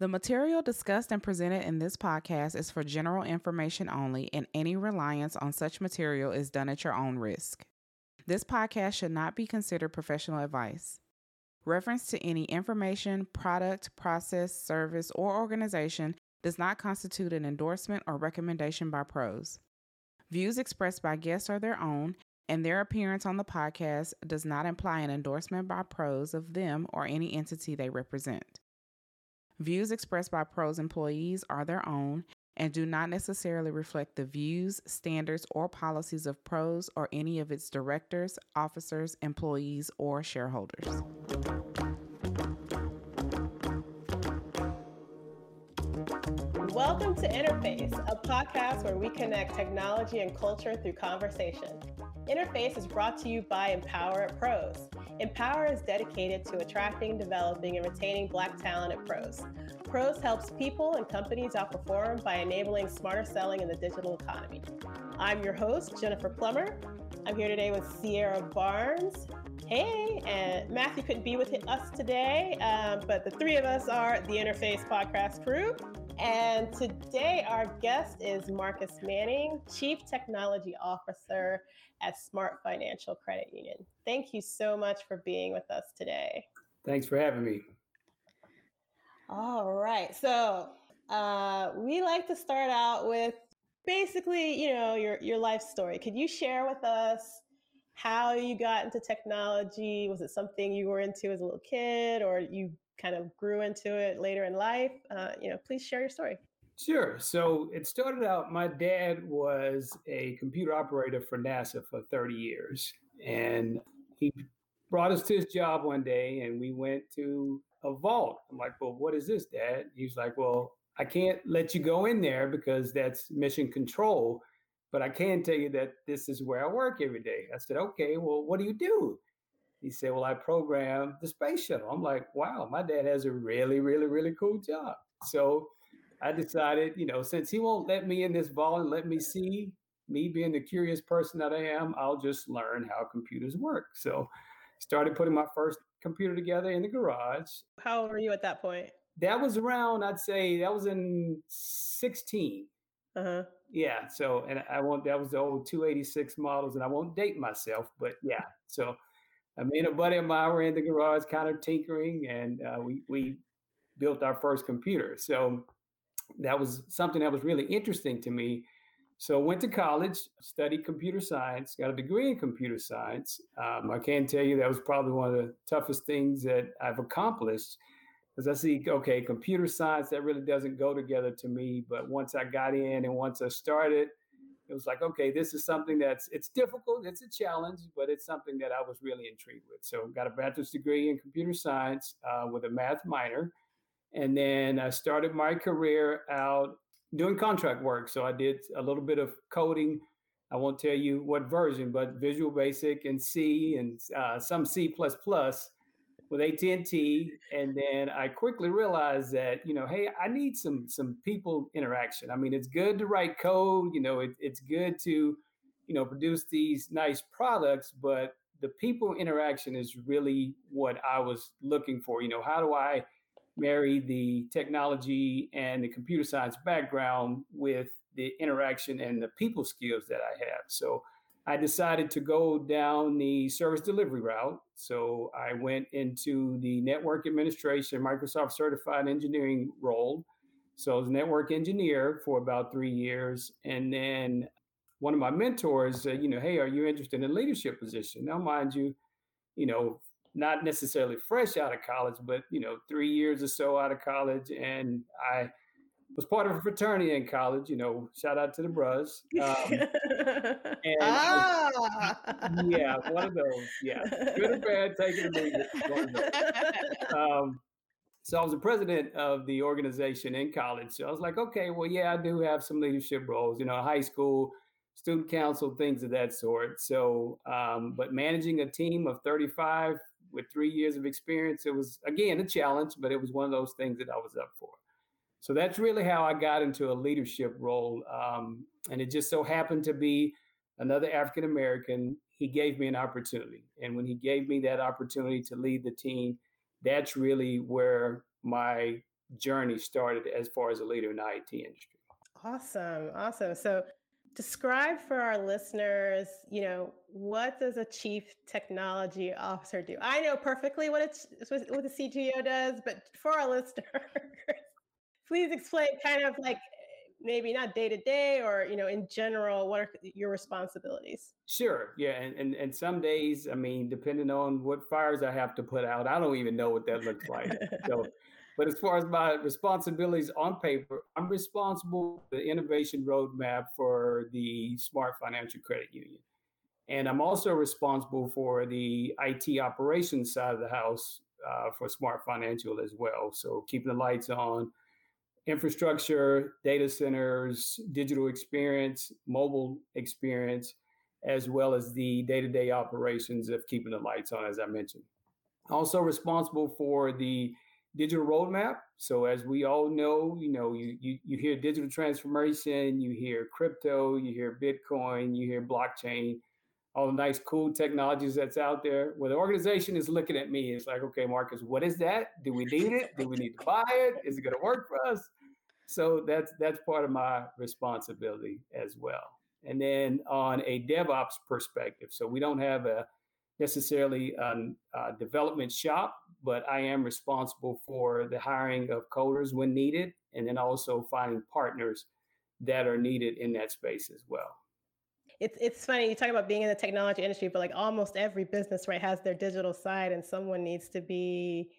The material discussed and presented in this podcast is for general information only, and any reliance on such material is done at your own risk. This podcast should not be considered professional advice. Reference to any information, product, process, service, or organization does not constitute an endorsement or recommendation by pros. Views expressed by guests are their own, and their appearance on the podcast does not imply an endorsement by pros of them or any entity they represent. Views expressed by pros employees are their own and do not necessarily reflect the views, standards, or policies of pros or any of its directors, officers, employees, or shareholders. Welcome to Interface, a podcast where we connect technology and culture through conversation. Interface is brought to you by Empower at Pros. Empower is dedicated to attracting, developing, and retaining Black talent at Pros. Pros helps people and companies outperform by enabling smarter selling in the digital economy. I'm your host, Jennifer Plummer. I'm here today with Sierra Barnes. Hey, and Matthew couldn't be with us today, um, but the three of us are the Interface podcast crew. And today, our guest is Marcus Manning, Chief Technology Officer at Smart Financial Credit Union. Thank you so much for being with us today. Thanks for having me. All right. So, uh, we like to start out with basically, you know, your, your life story. Could you share with us how you got into technology? Was it something you were into as a little kid or you kind of grew into it later in life. Uh, you know, please share your story. Sure. So it started out, my dad was a computer operator for NASA for 30 years. And he brought us to his job one day and we went to a vault. I'm like, well, what is this, Dad? He's like, well, I can't let you go in there because that's mission control, but I can tell you that this is where I work every day. I said, okay, well, what do you do? He said, Well, I programmed the space shuttle. I'm like, Wow, my dad has a really, really, really cool job. So I decided, you know, since he won't let me in this vault and let me see me being the curious person that I am, I'll just learn how computers work. So started putting my first computer together in the garage. How old were you at that point? That was around, I'd say that was in 16. Uh-huh. Yeah. So, and I won't, that was the old 286 models, and I won't date myself, but yeah. So I me and a buddy of mine were in the garage kind of tinkering, and uh, we we built our first computer. So that was something that was really interesting to me. So went to college, studied computer science, got a degree in computer science. Um, I can tell you that was probably one of the toughest things that I've accomplished because I see, okay, computer science that really doesn't go together to me. But once I got in and once I started, it was like, okay, this is something that's it's difficult, it's a challenge, but it's something that I was really intrigued with. So got a bachelor's degree in computer science uh, with a math minor, and then I started my career out doing contract work. So I did a little bit of coding. I won't tell you what version, but Visual Basic and C and uh, some C plus plus with AT&T and then I quickly realized that you know hey I need some some people interaction. I mean it's good to write code you know it, it's good to you know produce these nice products but the people interaction is really what I was looking for. You know how do I marry the technology and the computer science background with the interaction and the people skills that I have? So I decided to go down the service delivery route. So I went into the network administration, Microsoft certified engineering role. So I was a network engineer for about three years. And then one of my mentors said, you know, hey, are you interested in a leadership position? Now, mind you, you know, not necessarily fresh out of college, but, you know, three years or so out of college. And I, was part of a fraternity in college. You know, shout out to the bros. Um, and ah. yeah, one of those. Yeah, good or bad, take it or leave it. Um, so I was the president of the organization in college. So I was like, okay, well, yeah, I do have some leadership roles. You know, high school, student council, things of that sort. So, um, but managing a team of 35 with three years of experience, it was again a challenge, but it was one of those things that I was up for. So that's really how I got into a leadership role. Um, and it just so happened to be another African American. He gave me an opportunity. And when he gave me that opportunity to lead the team, that's really where my journey started as far as a leader in the IT industry. Awesome. Awesome. So describe for our listeners, you know, what does a chief technology officer do? I know perfectly what it's what the CTO does, but for our listeners, please explain kind of like maybe not day to day or you know in general what are your responsibilities? Sure yeah and, and and some days i mean depending on what fires i have to put out i don't even know what that looks like so but as far as my responsibilities on paper i'm responsible for the innovation roadmap for the smart financial credit union and i'm also responsible for the it operations side of the house uh, for smart financial as well so keeping the lights on infrastructure, data centers, digital experience, mobile experience, as well as the day to day operations of keeping the lights on, as I mentioned. Also responsible for the digital roadmap. So as we all know, you know, you, you, you hear digital transformation, you hear crypto, you hear Bitcoin, you hear blockchain, all the nice, cool technologies that's out there. Well, the organization is looking at me. It's like, okay, Marcus, what is that? Do we need it? Do we need to buy it? Is it going to work for us? So that's that's part of my responsibility as well. And then on a DevOps perspective, so we don't have a necessarily a, a uh, development shop, but I am responsible for the hiring of coders when needed, and then also finding partners that are needed in that space as well. It's it's funny you talk about being in the technology industry, but like almost every business right has their digital side, and someone needs to be,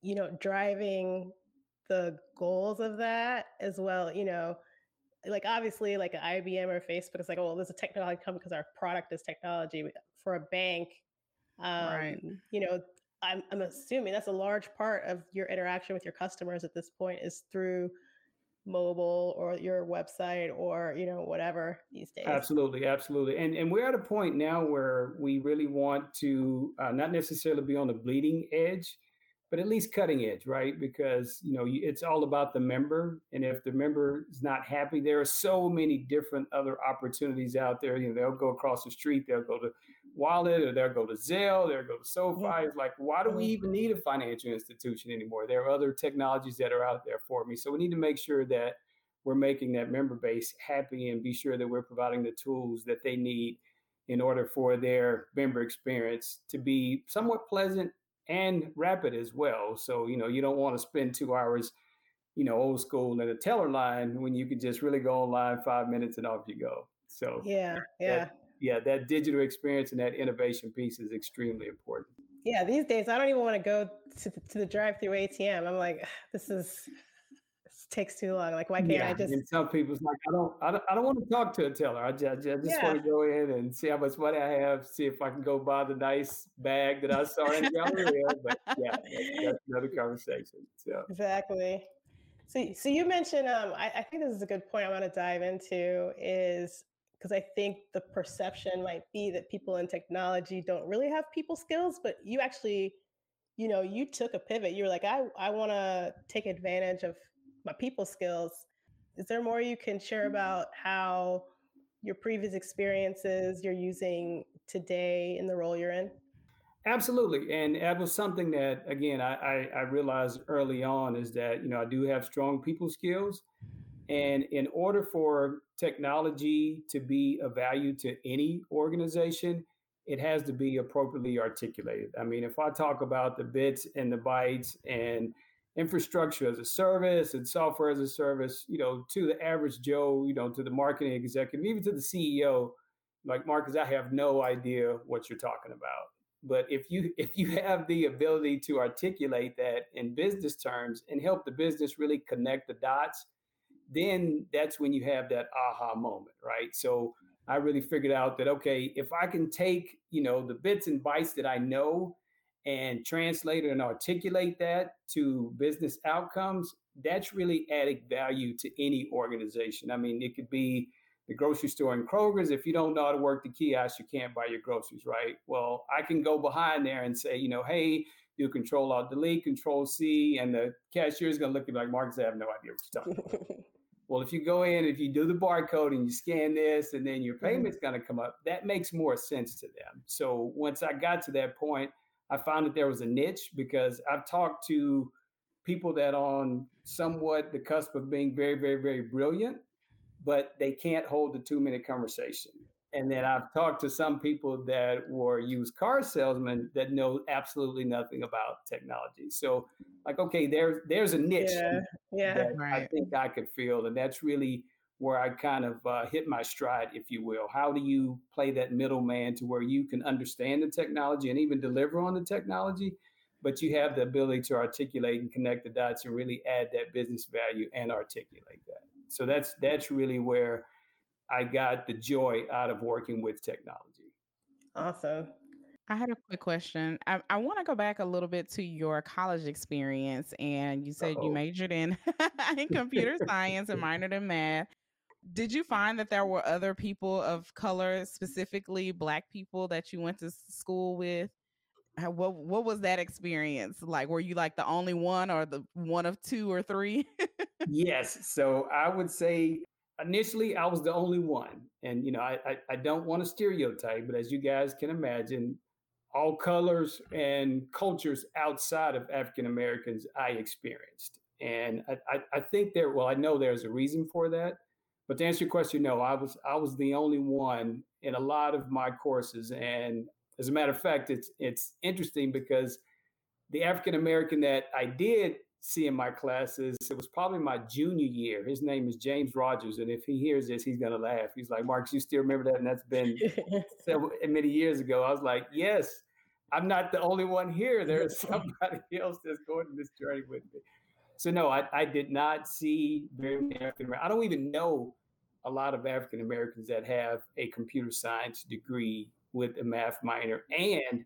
you know, driving the goals of that as well. You know, like obviously, like IBM or Facebook is like, oh, well, there's a technology company because our product is technology. For a bank, um, right? You know, I'm I'm assuming that's a large part of your interaction with your customers at this point is through mobile or your website or you know whatever these days absolutely absolutely and and we're at a point now where we really want to uh, not necessarily be on the bleeding edge but at least cutting edge, right? Because you know it's all about the member, and if the member is not happy, there are so many different other opportunities out there. You know, they'll go across the street, they'll go to Wallet, or they'll go to Zelle, they'll go to SoFi. Yeah. It's like, why do we mm-hmm. even need a financial institution anymore? There are other technologies that are out there for me, so we need to make sure that we're making that member base happy and be sure that we're providing the tools that they need in order for their member experience to be somewhat pleasant and rapid as well. So, you know, you don't want to spend two hours, you know, old school in a teller line when you could just really go online five minutes and off you go. So, yeah, yeah. That, yeah, that digital experience and that innovation piece is extremely important. Yeah, these days I don't even want to go to, to the drive-through ATM. I'm like, this is takes too long. Like, why can't yeah, I just? And some people's like, I don't, I don't, I don't want to talk to a teller. I just, I just yeah. want to go in and see how much money I have, see if I can go buy the nice bag that I saw in Galleria. but yeah, that's, that's, another conversation. So exactly. So, so you mentioned, um, I, I think this is a good point I want to dive into is because I think the perception might be that people in technology don't really have people skills, but you actually, you know, you took a pivot. You were like, I, I want to take advantage of my people skills. Is there more you can share mm-hmm. about how your previous experiences you're using today in the role you're in? Absolutely. And that was something that, again, I, I, I, realized early on is that, you know, I do have strong people skills. And in order for technology to be a value to any organization, it has to be appropriately articulated. I mean, if I talk about the bits and the bytes and infrastructure as a service and software as a service, you know, to the average Joe, you know, to the marketing executive, even to the CEO, like Marcus, I have no idea what you're talking about. But if you if you have the ability to articulate that in business terms and help the business really connect the dots, then that's when you have that aha moment, right? So I really figured out that okay, if I can take, you know, the bits and bytes that I know and translate it and articulate that to business outcomes, that's really adding value to any organization. I mean, it could be the grocery store in Kroger's. If you don't know how to work the kiosk, you can't buy your groceries, right? Well, I can go behind there and say, you know, hey, do control alt delete, control C, and the cashier is going to look at me like, Marcus, I have no idea what you're talking about. well, if you go in, if you do the barcode and you scan this, and then your mm-hmm. payment's mm-hmm. going to come up, that makes more sense to them. So once I got to that point, I found that there was a niche because I've talked to people that on somewhat the cusp of being very, very, very brilliant, but they can't hold a two minute conversation. And then I've talked to some people that were used car salesmen that know absolutely nothing about technology. So, like, okay, there's there's a niche yeah, yeah. Right. I think I could feel, and that's really where I kind of uh, hit my stride, if you will. How do you play that middleman to where you can understand the technology and even deliver on the technology, but you have the ability to articulate and connect the dots and really add that business value and articulate that. So that's that's really where I got the joy out of working with technology. Awesome. I had a quick question. I, I want to go back a little bit to your college experience. And you said Uh-oh. you majored in, in computer science and minored in math. Did you find that there were other people of color, specifically Black people, that you went to school with? What What was that experience like? Were you like the only one, or the one of two or three? yes. So I would say initially I was the only one. And, you know, I, I, I don't want to stereotype, but as you guys can imagine, all colors and cultures outside of African Americans I experienced. And I, I, think there, well, I know there's a reason for that. But to answer your question, no, I was I was the only one in a lot of my courses. And as a matter of fact, it's it's interesting because the African American that I did see in my classes. It was probably my junior year. His name is James Rogers, and if he hears this, he's gonna laugh. He's like, "Marcus, you still remember that?" And that's been several many years ago. I was like, "Yes, I'm not the only one here. There's somebody else that's going this journey with me." So no, I, I did not see very many African Americans. I don't even know a lot of African Americans that have a computer science degree with a math minor and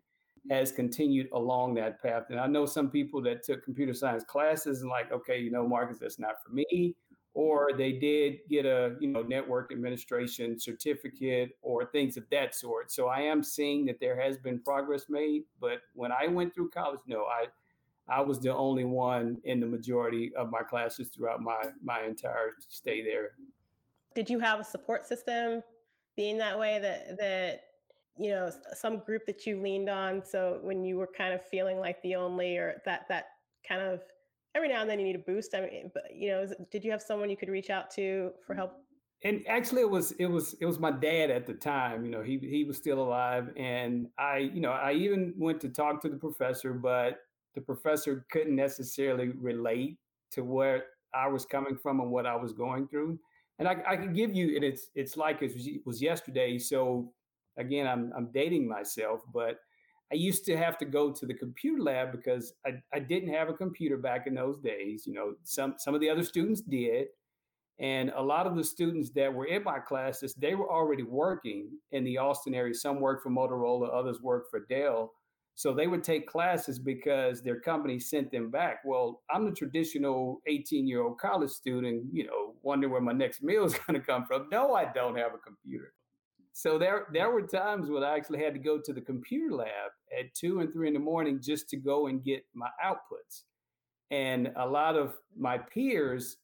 has continued along that path. And I know some people that took computer science classes and like, okay, you know, Marcus, that's not for me. Or they did get a, you know, network administration certificate or things of that sort. So I am seeing that there has been progress made. But when I went through college, no, I I was the only one in the majority of my classes throughout my my entire stay there. Did you have a support system being that way that that you know some group that you leaned on? So when you were kind of feeling like the only or that that kind of every now and then you need a boost i mean but you know did you have someone you could reach out to for help? And actually it was it was it was my dad at the time you know he he was still alive and i you know i even went to talk to the professor but the professor couldn't necessarily relate to where i was coming from and what i was going through and i, I can give you and it's it's like it was yesterday so again, I'm I'm dating myself, but I used to have to go to the computer lab because I, I didn't have a computer back in those days. You know, some some of the other students did. And a lot of the students that were in my classes, they were already working in the Austin area. Some worked for Motorola, others worked for Dell. So they would take classes because their company sent them back. Well, I'm the traditional 18 year old college student, you know, wondering where my next meal is going to come from. No, I don't have a computer. So there there were times when I actually had to go to the computer lab at two and three in the morning just to go and get my outputs. And a lot of my peers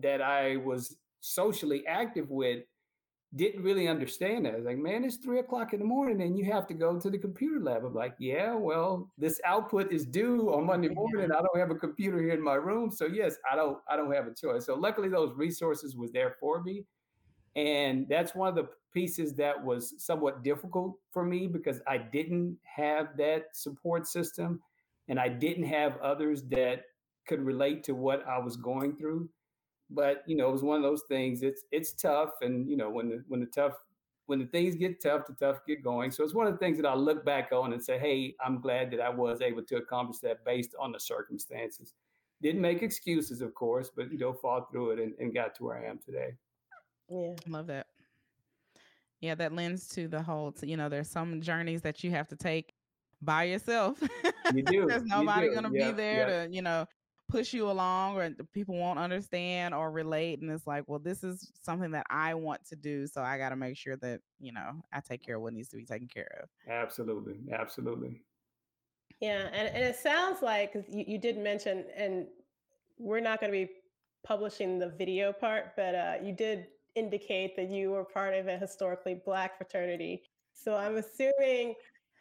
that I was socially active with didn't really understand that. I was like, man, it's three o'clock in the morning and you have to go to the computer lab. I'm like, yeah, well, this output is due on Monday morning. And I don't have a computer here in my room. So yes, I don't I don't have a choice. So luckily those resources was there for me. And that's one of the pieces that was somewhat difficult for me because I didn't have that support system and I didn't have others that could relate to what I was going through. But you know, it was one of those things. It's it's tough, and you know, when the when the tough when the things get tough, the tough get going. So it's one of the things that I look back on and say, hey, I'm glad that I was able to accomplish that based on the circumstances. Didn't make excuses, of course, but you know, fought through it and, and got to where I am today. Yeah. Love that. Yeah, that lends to the whole, you know, there's some journeys that you have to take by yourself. You do. there's nobody going to yeah, be there yeah. to, you know, push you along or people won't understand or relate. And it's like, well, this is something that I want to do. So I got to make sure that, you know, I take care of what needs to be taken care of. Absolutely. Absolutely. Yeah. And, and it sounds like you, you did mention, and we're not going to be publishing the video part, but uh, you did indicate that you were part of a historically Black fraternity. So I'm assuming,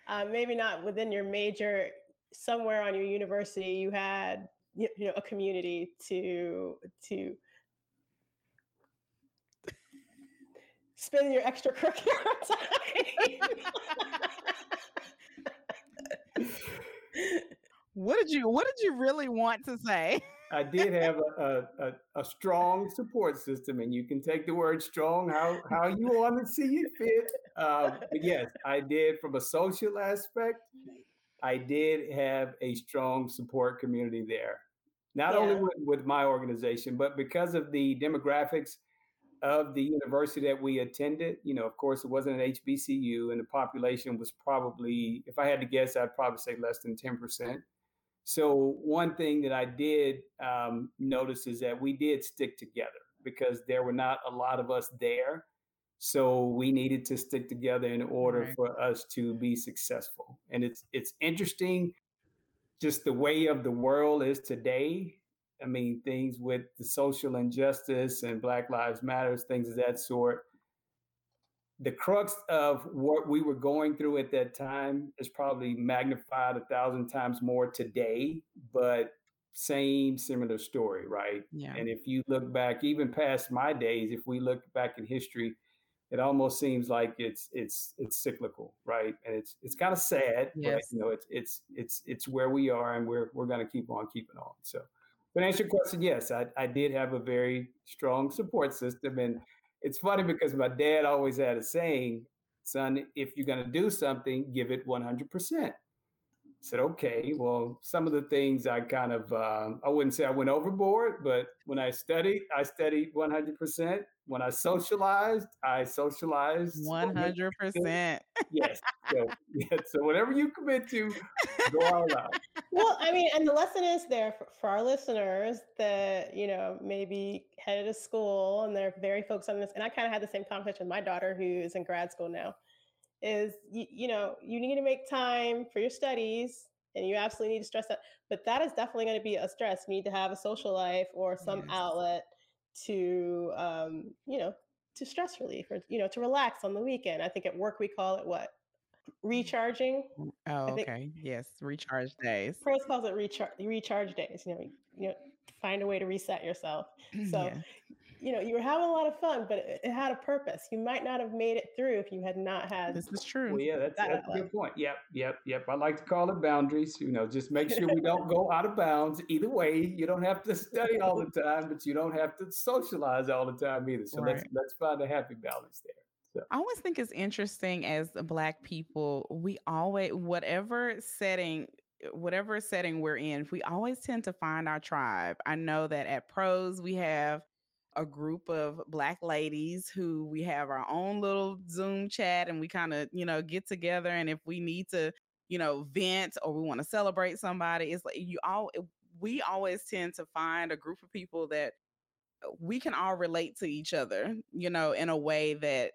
uh, maybe not within your major, somewhere on your university, you had you know a community to to spend your extracurricular time. what did you What did you really want to say? I did have a, a, a, strong support system, and you can take the word strong how, how you want to see it fit. Uh, but yes, I did from a social aspect. I did have a strong support community there, not yeah. only with, with my organization, but because of the demographics of the university that we attended. You know, of course, it wasn't an HBCU, and the population was probably, if I had to guess, I'd probably say less than 10%. So, one thing that I did um, notice is that we did stick together because there were not a lot of us there. So we needed to stick together in order right. for us to be successful. And it's it's interesting just the way of the world is today. I mean, things with the social injustice and Black Lives Matters, things of that sort the crux of what we were going through at that time is probably magnified a thousand times more today, but same similar story, right? Yeah. And if you look back, even past my days, if we look back in history, it almost seems like it's it's it's cyclical, right? And it's it's kind of sad, yes. but you know, it's it's it's it's where we are, and we're we're going to keep on keeping on. So, but answer your question, yes, I I did have a very strong support system, and it's funny because my dad always had a saying, son, if you're going to do something, give it 100%. I said, okay, well, some of the things I kind of, uh, I wouldn't say I went overboard, but when I studied, I studied 100%. When I socialized, I socialized 100%. yes. So, yeah, so whatever you commit to, go all out. Well, I mean, and the lesson is there for, for our listeners that, you know, maybe headed to school and they're very focused on this. And I kind of had the same conversation with my daughter who's in grad school now is, you, you know, you need to make time for your studies and you absolutely need to stress that. But that is definitely going to be a stress. You need to have a social life or some yes. outlet to um, you know to stress relief or you know to relax on the weekend. I think at work we call it what recharging. Oh, okay. Yes, recharge days. Pros calls it recharge recharge days. You know, you know, find a way to reset yourself. So yeah you know, you were having a lot of fun, but it, it, had a purpose. You might not have made it through if you had not had. This is true. Well, yeah, that's, that that's a good point. Yep, yep, yep. I like to call it boundaries. You know, just make sure we don't go out of bounds. Either way, you don't have to study all the time, but you don't have to socialize all the time either. So right. let's let's find a happy balance there. So. I always think it's interesting as black people, we always whatever setting whatever setting we're in, we always tend to find our tribe. I know that at pros we have a group of black ladies who we have our own little Zoom chat and we kind of, you know, get together. And if we need to, you know, vent or we want to celebrate somebody, it's like you all, we always tend to find a group of people that uh, we can all relate to each other, you know, in a way that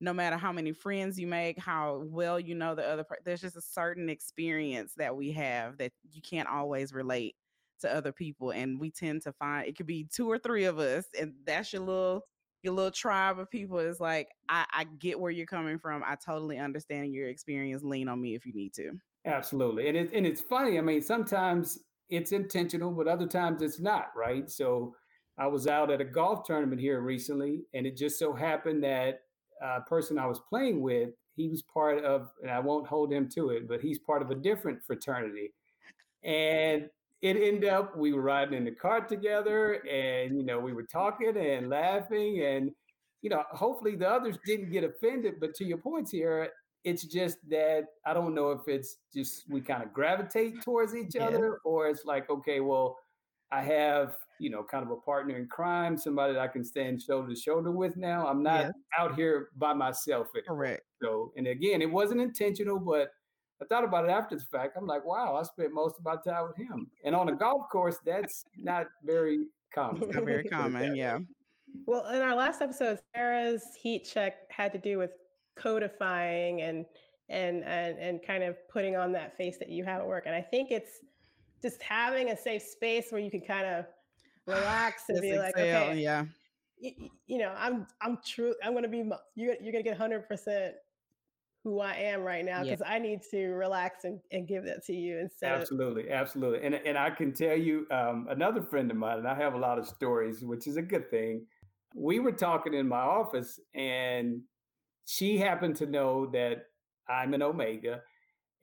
no matter how many friends you make, how well you know the other, there's just a certain experience that we have that you can't always relate to other people and we tend to find it could be two or three of us and that's your little your little tribe of people is like I, I get where you're coming from i totally understand your experience lean on me if you need to. Absolutely and, it, and it's funny i mean sometimes it's intentional but other times it's not right? So i was out at a golf tournament here recently and it just so happened that a person i was playing with he was part of and i won't hold him to it but he's part of a different fraternity and it ended up we were riding in the car together and you know we were talking and laughing and you know hopefully the others didn't get offended but to your points here it's just that i don't know if it's just we kind of gravitate towards each yeah. other or it's like okay well i have you know kind of a partner in crime somebody that i can stand shoulder to shoulder with now i'm not yeah. out here by myself anymore. correct so and again it wasn't intentional but I thought about it after the fact. I'm like, wow, I spent most of my time with him. And on a golf course, that's not very common. Not very common, yeah. Well, in our last episode, Sierra's heat check had to do with codifying and and and and kind of putting on that face that you have at work. And I think it's just having a safe space where you can kind of relax and be like, okay, yeah, you, you, know, I'm I'm true. I'm gonna be you're you're gonna get hundred percent who I am right now because yeah. I need to relax and, and give that to you instead. Absolutely, of- absolutely. And and I can tell you um, another friend of mine, and I have a lot of stories, which is a good thing. We were talking in my office, and she happened to know that I'm an Omega,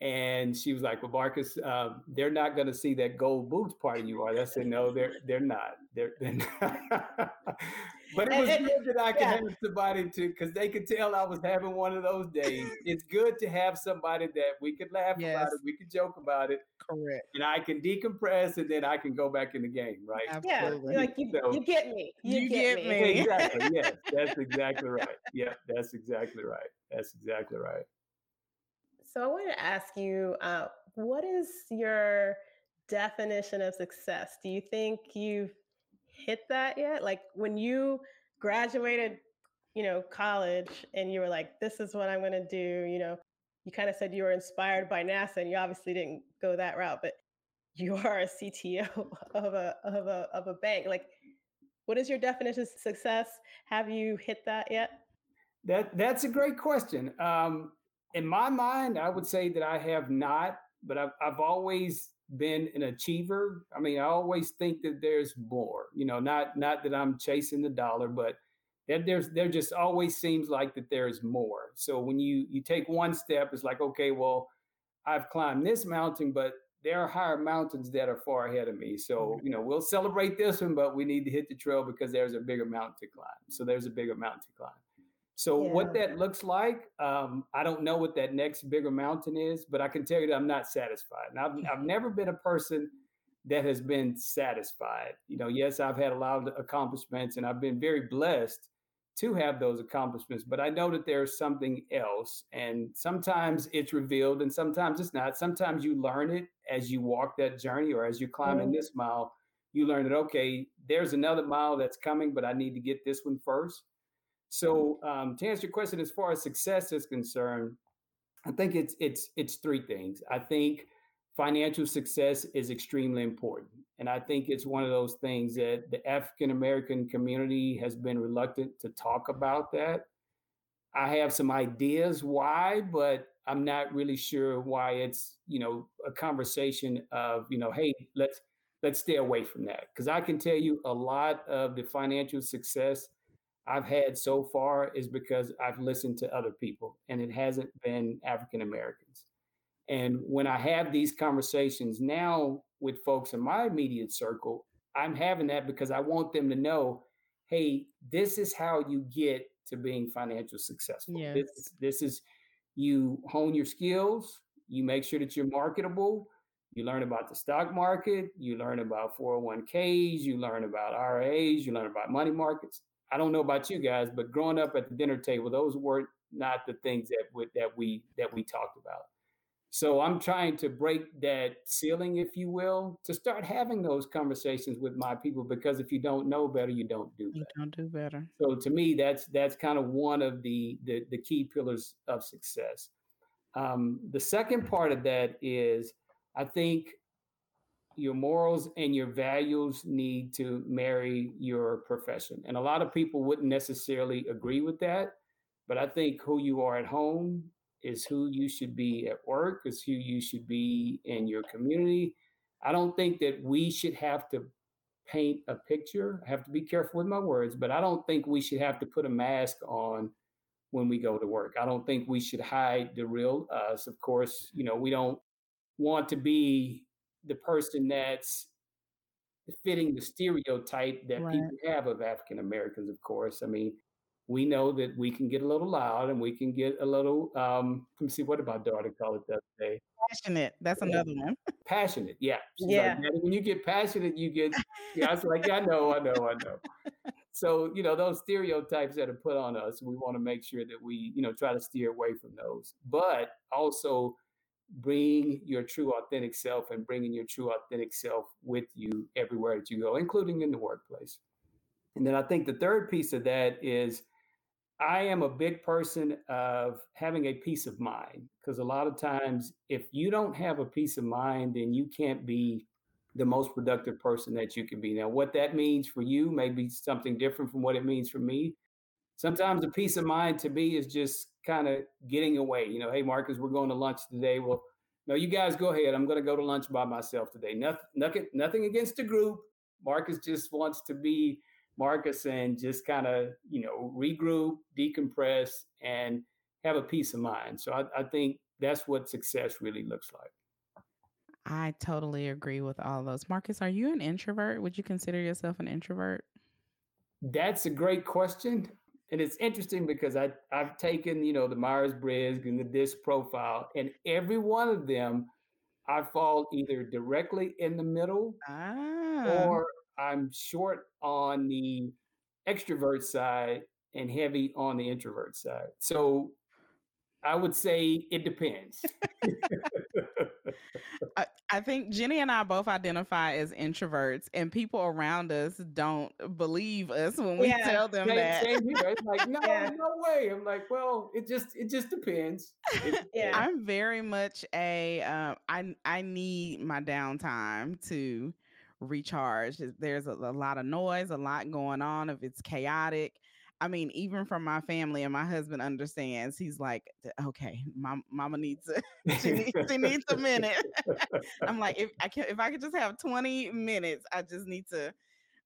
and she was like, "Well, Marcus, uh, they're not going to see that gold boots part of you are." I said, "No, they're they're not. They're, they're not. But it was and, good that I could yeah. have somebody to, because they could tell I was having one of those days. It's good to have somebody that we could laugh yes. about it, we could joke about it, correct, and I can decompress, and then I can go back in the game, right? Absolutely. Yeah, like you, so, you get me, you, you get, get, me. Exactly. yes, that's exactly right. Yeah, that's exactly right. That's exactly right. So I want to ask you, uh, what is your definition of success? Do you think you've hit that yet? Like when you graduated, you know, college and you were like, this is what I'm going to do, you know, you kind of said you were inspired by NASA and you obviously didn't go that route, but you are a CTO of a, of a, of a bank. Like, what is your definition of success? Have you hit that yet? That that's a great question. Um, in my mind, I would say that I have not, but I've, I've always been an achiever. I mean, I always think that there's more, you know, not, not that I'm chasing the dollar, but that there's, there just always seems like that there's more. So when you, you take one step, it's like, okay, well, I've climbed this mountain, but there are higher mountains that are far ahead of me. So, mm-hmm. you know, we'll celebrate this one, but we need to hit the trail because there's a bigger mountain to climb. So there's a bigger mountain to climb. So yeah. what that looks like, um, I don't know what that next bigger mountain is, but I can tell you that I'm not satisfied. And I've, I've never been a person that has been satisfied. You know, yes, I've had a lot of accomplishments and I've been very blessed to have those accomplishments, but I know that there's something else. And sometimes it's revealed and sometimes it's not. Sometimes you learn it as you walk that journey or as you're climbing mm. this mile, you learn that, okay, there's another mile that's coming, but I need to get this one first. So um, to answer your question, as far as success is concerned, I think it's it's it's three things. I think financial success is extremely important, and I think it's one of those things that the African American community has been reluctant to talk about. That I have some ideas why, but I'm not really sure why it's you know a conversation of you know hey let's let's stay away from that because I can tell you a lot of the financial success I've had so far is because I've listened to other people and it hasn't been African Americans. And when I have these conversations now with folks in my immediate circle, I'm having that because I want them to know, hey, this is how you get to being financial successful. Yes. This, this is you hone your skills, you make sure that you're marketable, you learn about the stock market, you learn about 401ks, you learn about IRAs, you learn about money markets. I don't know about you guys, but growing up at the dinner table, those were not the things that we, that we that we talked about. So I'm trying to break that ceiling, if you will, to start having those conversations with my people. Because if you don't know better, you don't do better. You don't do better. So to me, that's that's kind of one of the the, the key pillars of success. Um, the second part of that is, I think your morals and your values need to marry your profession. And a lot of people wouldn't necessarily agree with that. But I think who you are at home is who you should be at work, is who you should be in your community. I don't think that we should have to paint a picture. I have to be careful with my words, but I don't think we should have to put a mask on when we go to work. I don't think we should hide the real us. Of course, you know, we don't want to be the person that's fitting the stereotype that right. people have of African Americans, of course. I mean, we know that we can get a little loud and we can get a little um let me see what about daughter call it that day? Passionate that's another one. Passionate yeah. She's yeah. Like, when you get passionate you get yeah i was like yeah, i know i know i know. So you know those stereotypes that are put on us we want to make sure that we you know try to steer away from those. But also bring your true authentic self and bringing your true authentic self with you everywhere that you go, including in the workplace. And then I think the third piece of that is I am a big person of having a peace of mind because a lot of times, if you don't have a peace of mind, then you can't be the most productive person that you can be. Now, what that means for you may be something different from what it means for me. Sometimes a peace of mind to me is just kind of getting away. You know, hey Marcus, we're going to lunch today. Well, no, you guys go ahead. I'm going to go to lunch by myself today. Nothing, nothing, nothing against the group. Marcus just wants to be Marcus and just kind of, you know, regroup, decompress, and have a peace of mind. So I, I think that's what success really looks like. I totally agree with all those. Marcus, are you an introvert? Would you consider yourself an introvert? That's a great question. And it's interesting because I, I've taken, you know, the Myers Briggs and the DISC profile, and every one of them, I fall either directly in the middle ah. or I'm short on the extrovert side and heavy on the introvert side. So I would say it depends. I, I, think Jenny and I both identify as introverts, and people around us don't believe us when we yeah. tell them same, that. Same here. It's like, no, yeah. no way. I'm like, well, it just it just depends. It, yeah, I'm very much a uh, I I need my downtime to recharge. There's a, a lot of noise, a lot going on. If it's chaotic, I mean, even from my family and my husband understands. He's like, okay, mom, mama needs a she needs, she needs a minute. I'm like, if I can, if I could just have 20 minutes, I just need to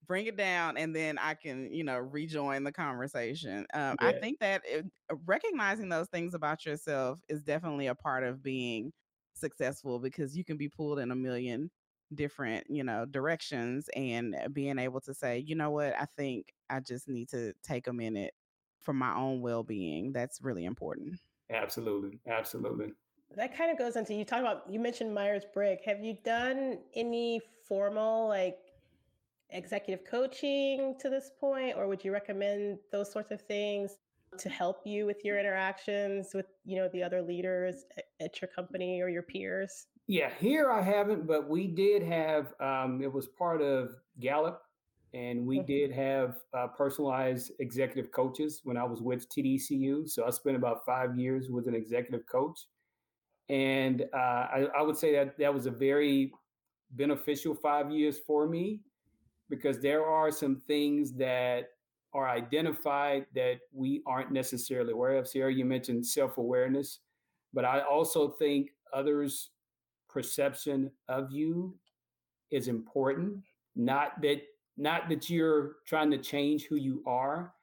bring it down, and then I can, you know, rejoin the conversation. Um, yeah. I think that it, uh, recognizing those things about yourself is definitely a part of being successful because you can be pulled in a million different, you know, directions and uh, being able to say, you know what, I think I just need to take a minute for my own well being. That's really important. Absolutely. Absolutely. That kind of goes into you talk about, you mentioned Myers Briggs. Have you done any formal, like, executive coaching to this point, or would you recommend those sorts of things? to help you with your interactions with you know the other leaders at your company or your peers yeah, here I haven't, but we did have. Um, it was part of Gallup, and we mm-hmm. did have uh, personalized executive coaches when I was with TDCU. So I spent about five years with an executive coach, and uh, I, I would say that that was a very beneficial five years for me because there are some things that are identified that we aren't necessarily aware of. Sierra, you mentioned self awareness, but I also think others perception of you is important. Not that not that you're trying to change who you are,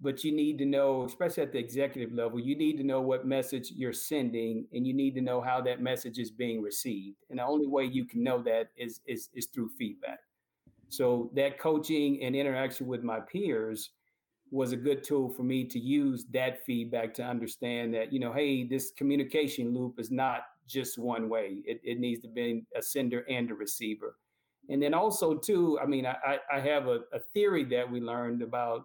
but you need to know, especially at the executive level, you need to know what message you're sending and you need to know how that message is being received. And the only way you can know that is is, is through feedback. So that coaching and interaction with my peers was a good tool for me to use that feedback to understand that, you know, hey, this communication loop is not just one way. It, it needs to be a sender and a receiver. And then also too, I mean, I, I have a, a theory that we learned about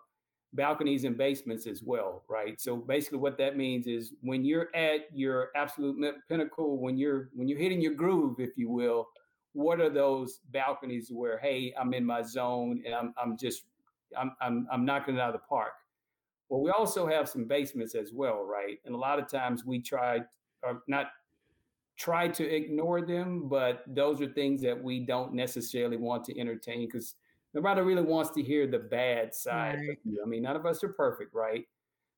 balconies and basements as well, right? So basically what that means is when you're at your absolute pinnacle, when you're when you're hitting your groove, if you will, what are those balconies where, hey, I'm in my zone and I'm I'm just I'm I'm I'm knocking it out of the park. Well, we also have some basements as well, right? And a lot of times we try or not try to ignore them, but those are things that we don't necessarily want to entertain because nobody really wants to hear the bad side right. I mean, none of us are perfect, right?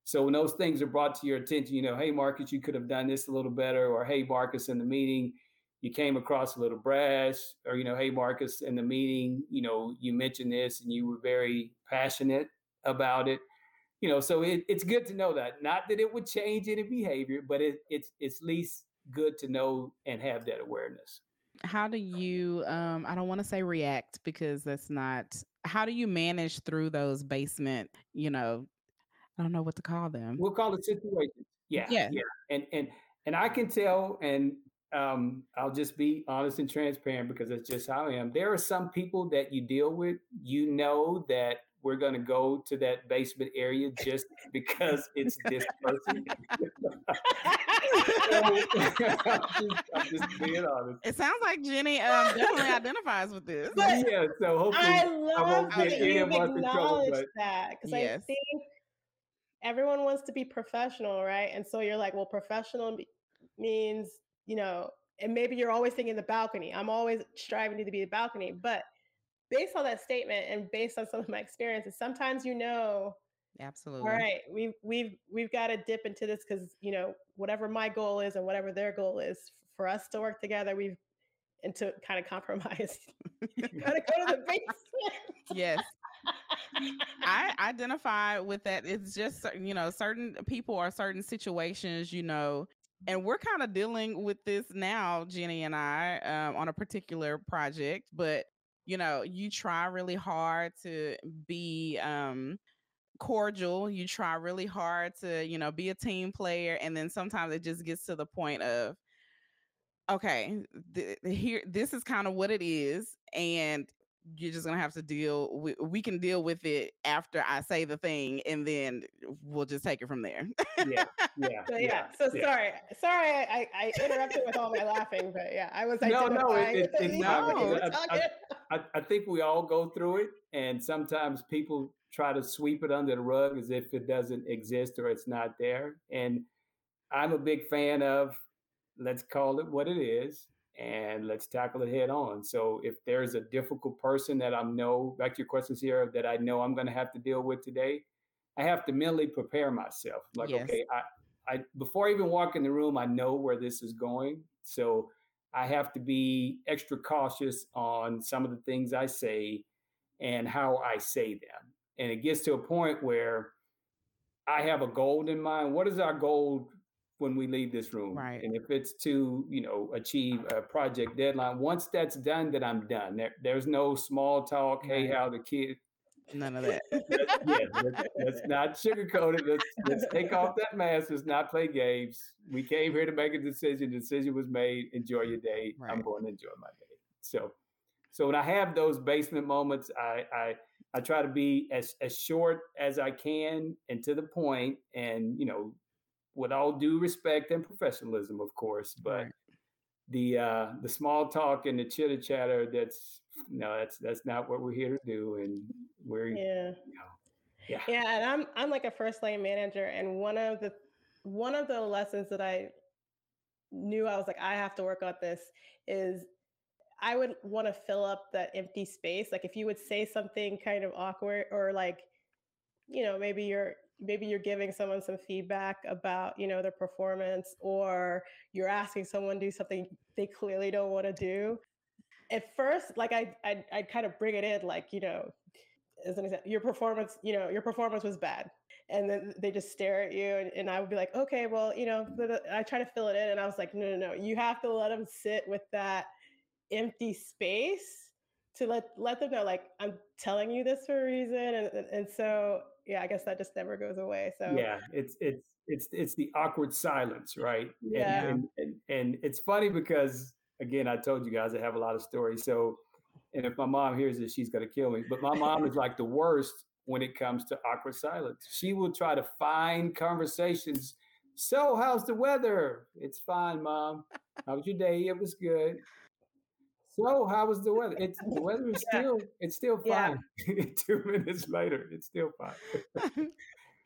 So when those things are brought to your attention, you know, hey Marcus, you could have done this a little better, or hey Marcus, in the meeting, you came across a little brash, or you know, hey Marcus, in the meeting, you know, you mentioned this and you were very passionate about it. You know, so it, it's good to know that. Not that it would change any behavior, but it, it's it's at least good to know and have that awareness. How do you um I don't want to say react because that's not how do you manage through those basement, you know, I don't know what to call them. We'll call it situations. Yeah. Yeah. Yeah. And and and I can tell and um, I'll just be honest and transparent because that's just how I am. There are some people that you deal with, you know that we're going to go to that basement area just because it's this person. I'm, just, I'm, just, being honest. It sounds like Jenny um, definitely identifies with this. But yeah, so hopefully I, love I won't get any of us in trouble. But that because yes. I think everyone wants to be professional, right? And so you're like, well, professional means you know, and maybe you're always thinking the balcony. I'm always striving to be the balcony, but based on that statement and based on some of my experiences, sometimes you know Absolutely. All right, we've we've we've got to dip into this because you know whatever my goal is and whatever their goal is for us to work together, we've and to kind of compromise. you gotta go to the basement. yes. I identify with that. It's just you know certain people or certain situations, you know, and we're kind of dealing with this now, Jenny and I, um, on a particular project. But you know, you try really hard to be um, cordial. You try really hard to you know be a team player, and then sometimes it just gets to the point of okay, th- here this is kind of what it is, and you're just gonna have to deal with we can deal with it after I say the thing and then we'll just take it from there. yeah. Yeah. So, yeah. So yeah. sorry. Sorry I, I interrupted with all my laughing, but yeah, I was No, no, it, it, it's not I, I, I, think we all go through it and sometimes people try to sweep it under the rug as if it doesn't exist or it's not there. And I'm a big fan of let's call it what it is and let's tackle it head on. So if there's a difficult person that I know, back to your questions here, that I know I'm going to have to deal with today, I have to mentally prepare myself. Like, yes. okay, I, I before I even walk in the room, I know where this is going. So I have to be extra cautious on some of the things I say and how I say them. And it gets to a point where I have a goal in mind. What is our goal when we leave this room. Right. And if it's to, you know, achieve a project deadline, once that's done, that I'm done. There, there's no small talk. Hey, how the kid? None of that. yeah, let's, let's, not sugarcoat it. Let's, let's take off that mask. Let's not play games. We came here to make a decision. The decision was made. Enjoy your day. Right. I'm going to enjoy my day. So, so when I have those basement moments, I, I I try to be as as short as I can and to the point, and you know, with all due respect and professionalism, of course, but right. the uh, the small talk and the chitter chatter that's no, that's that's not what we're here to do, and mm-hmm. we're yeah. You know, yeah. Yeah, and I'm I'm like a first lane manager, and one of the one of the lessons that I knew I was like I have to work on this is I would want to fill up that empty space. Like if you would say something kind of awkward or like, you know, maybe you're maybe you're giving someone some feedback about you know their performance or you're asking someone to do something they clearly don't want to do at first like i i i kind of bring it in like you know as an example your performance you know your performance was bad and then they just stare at you and, and i would be like okay well you know uh, i try to fill it in and i was like no no no you have to let them sit with that empty space to let let them know like i'm telling you this for a reason and and, and so yeah, I guess that just never goes away. So yeah, it's it's it's it's the awkward silence, right? Yeah, and, and, and it's funny because again, I told you guys I have a lot of stories. So, and if my mom hears this, she's gonna kill me. But my mom is like the worst when it comes to awkward silence. She will try to find conversations. So, how's the weather? It's fine, mom. How was your day? It was good. So how was the weather? It's the weather is still it's still fine. Yeah. Two minutes later, it's still fine.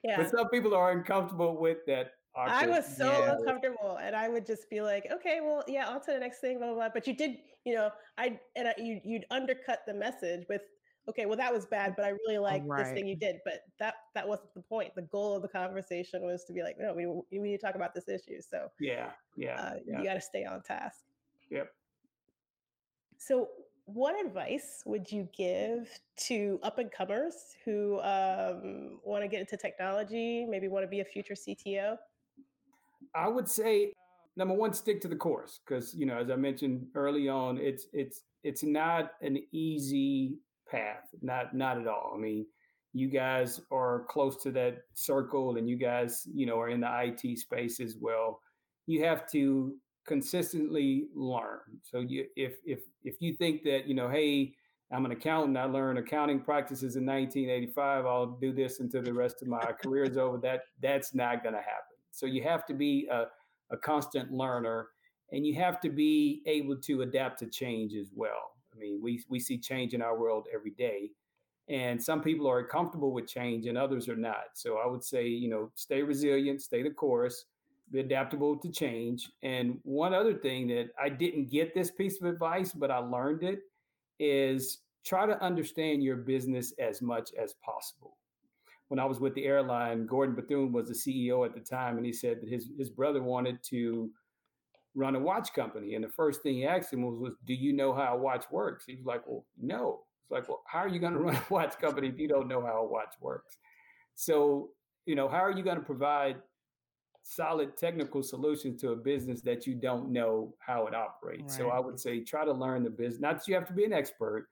yeah. But some people are uncomfortable with that. I was so yeah. uncomfortable, and I would just be like, "Okay, well, yeah, on to the next thing." Blah blah. blah. But you did, you know, I and I, you you'd undercut the message with, "Okay, well, that was bad, but I really like right. this thing you did." But that that wasn't the point. The goal of the conversation was to be like, "No, we we need to talk about this issue." So yeah, yeah, uh, yeah. you got to stay on task. Yep. So, what advice would you give to up and comers who um, want to get into technology, maybe want to be a future CTO? I would say number one, stick to the course because you know, as I mentioned early on, it's it's it's not an easy path, not not at all. I mean, you guys are close to that circle, and you guys, you know, are in the IT space as well. You have to consistently learn. So you, if if if you think that you know, hey, I'm an accountant, I learned accounting practices in 1985, I'll do this until the rest of my career is over. That that's not going to happen. So you have to be a, a constant learner, and you have to be able to adapt to change as well. I mean, we we see change in our world every day. And some people are comfortable with change and others are not. So I would say, you know, stay resilient, stay the course, be adaptable to change. And one other thing that I didn't get this piece of advice, but I learned it is try to understand your business as much as possible. When I was with the airline, Gordon Bethune was the CEO at the time, and he said that his his brother wanted to run a watch company. And the first thing he asked him was, was Do you know how a watch works? He was like, Well, no. It's like, Well, how are you going to run a watch company if you don't know how a watch works? So, you know, how are you going to provide solid technical solutions to a business that you don't know how it operates? Right. So I would say try to learn the business. Not that you have to be an expert,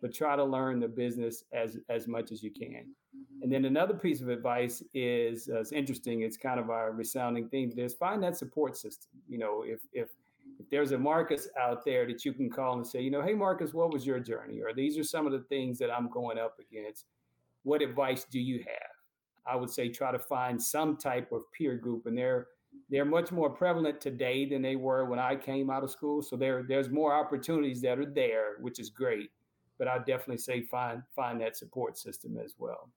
but try to learn the business as as much as you can. And then another piece of advice is uh, it's interesting. It's kind of our resounding theme. Is find that support system. You know, if if if there's a Marcus out there that you can call and say, you know, hey Marcus, what was your journey? Or these are some of the things that I'm going up against. What advice do you have? I would say try to find some type of peer group, and they're they're much more prevalent today than they were when I came out of school. So there there's more opportunities that are there, which is great but I definitely say find find that support system as well.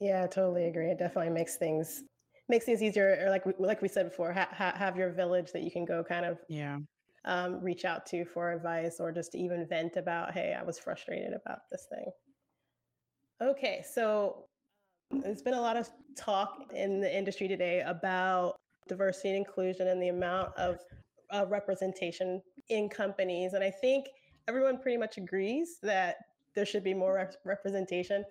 Yeah, I totally agree. It definitely makes things makes things easier. Or like we, like we said before, ha- ha- have your village that you can go kind of yeah um, reach out to for advice or just to even vent about, hey, I was frustrated about this thing. Okay, so there's been a lot of talk in the industry today about diversity and inclusion and the amount of uh, representation in companies, and I think everyone pretty much agrees that there should be more rep- representation.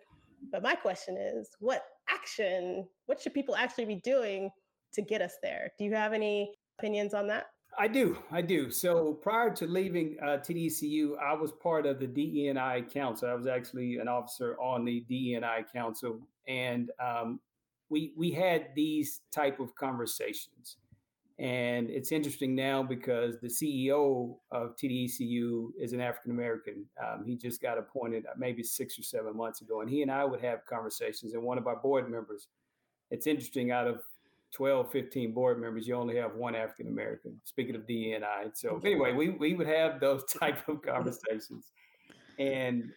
But my question is, what action, what should people actually be doing to get us there? Do you have any opinions on that? I do. I do. So prior to leaving uh, TDECU, I was part of the DEI Council. I was actually an officer on the DEI Council, and um, we we had these type of conversations. And it's interesting now because the CEO of TDECU is an African American. Um, he just got appointed uh, maybe six or seven months ago, and he and I would have conversations. And one of our board members, it's interesting, out of 12, 15 board members, you only have one African American. Speaking of DNI, so anyway, we we would have those type of conversations, and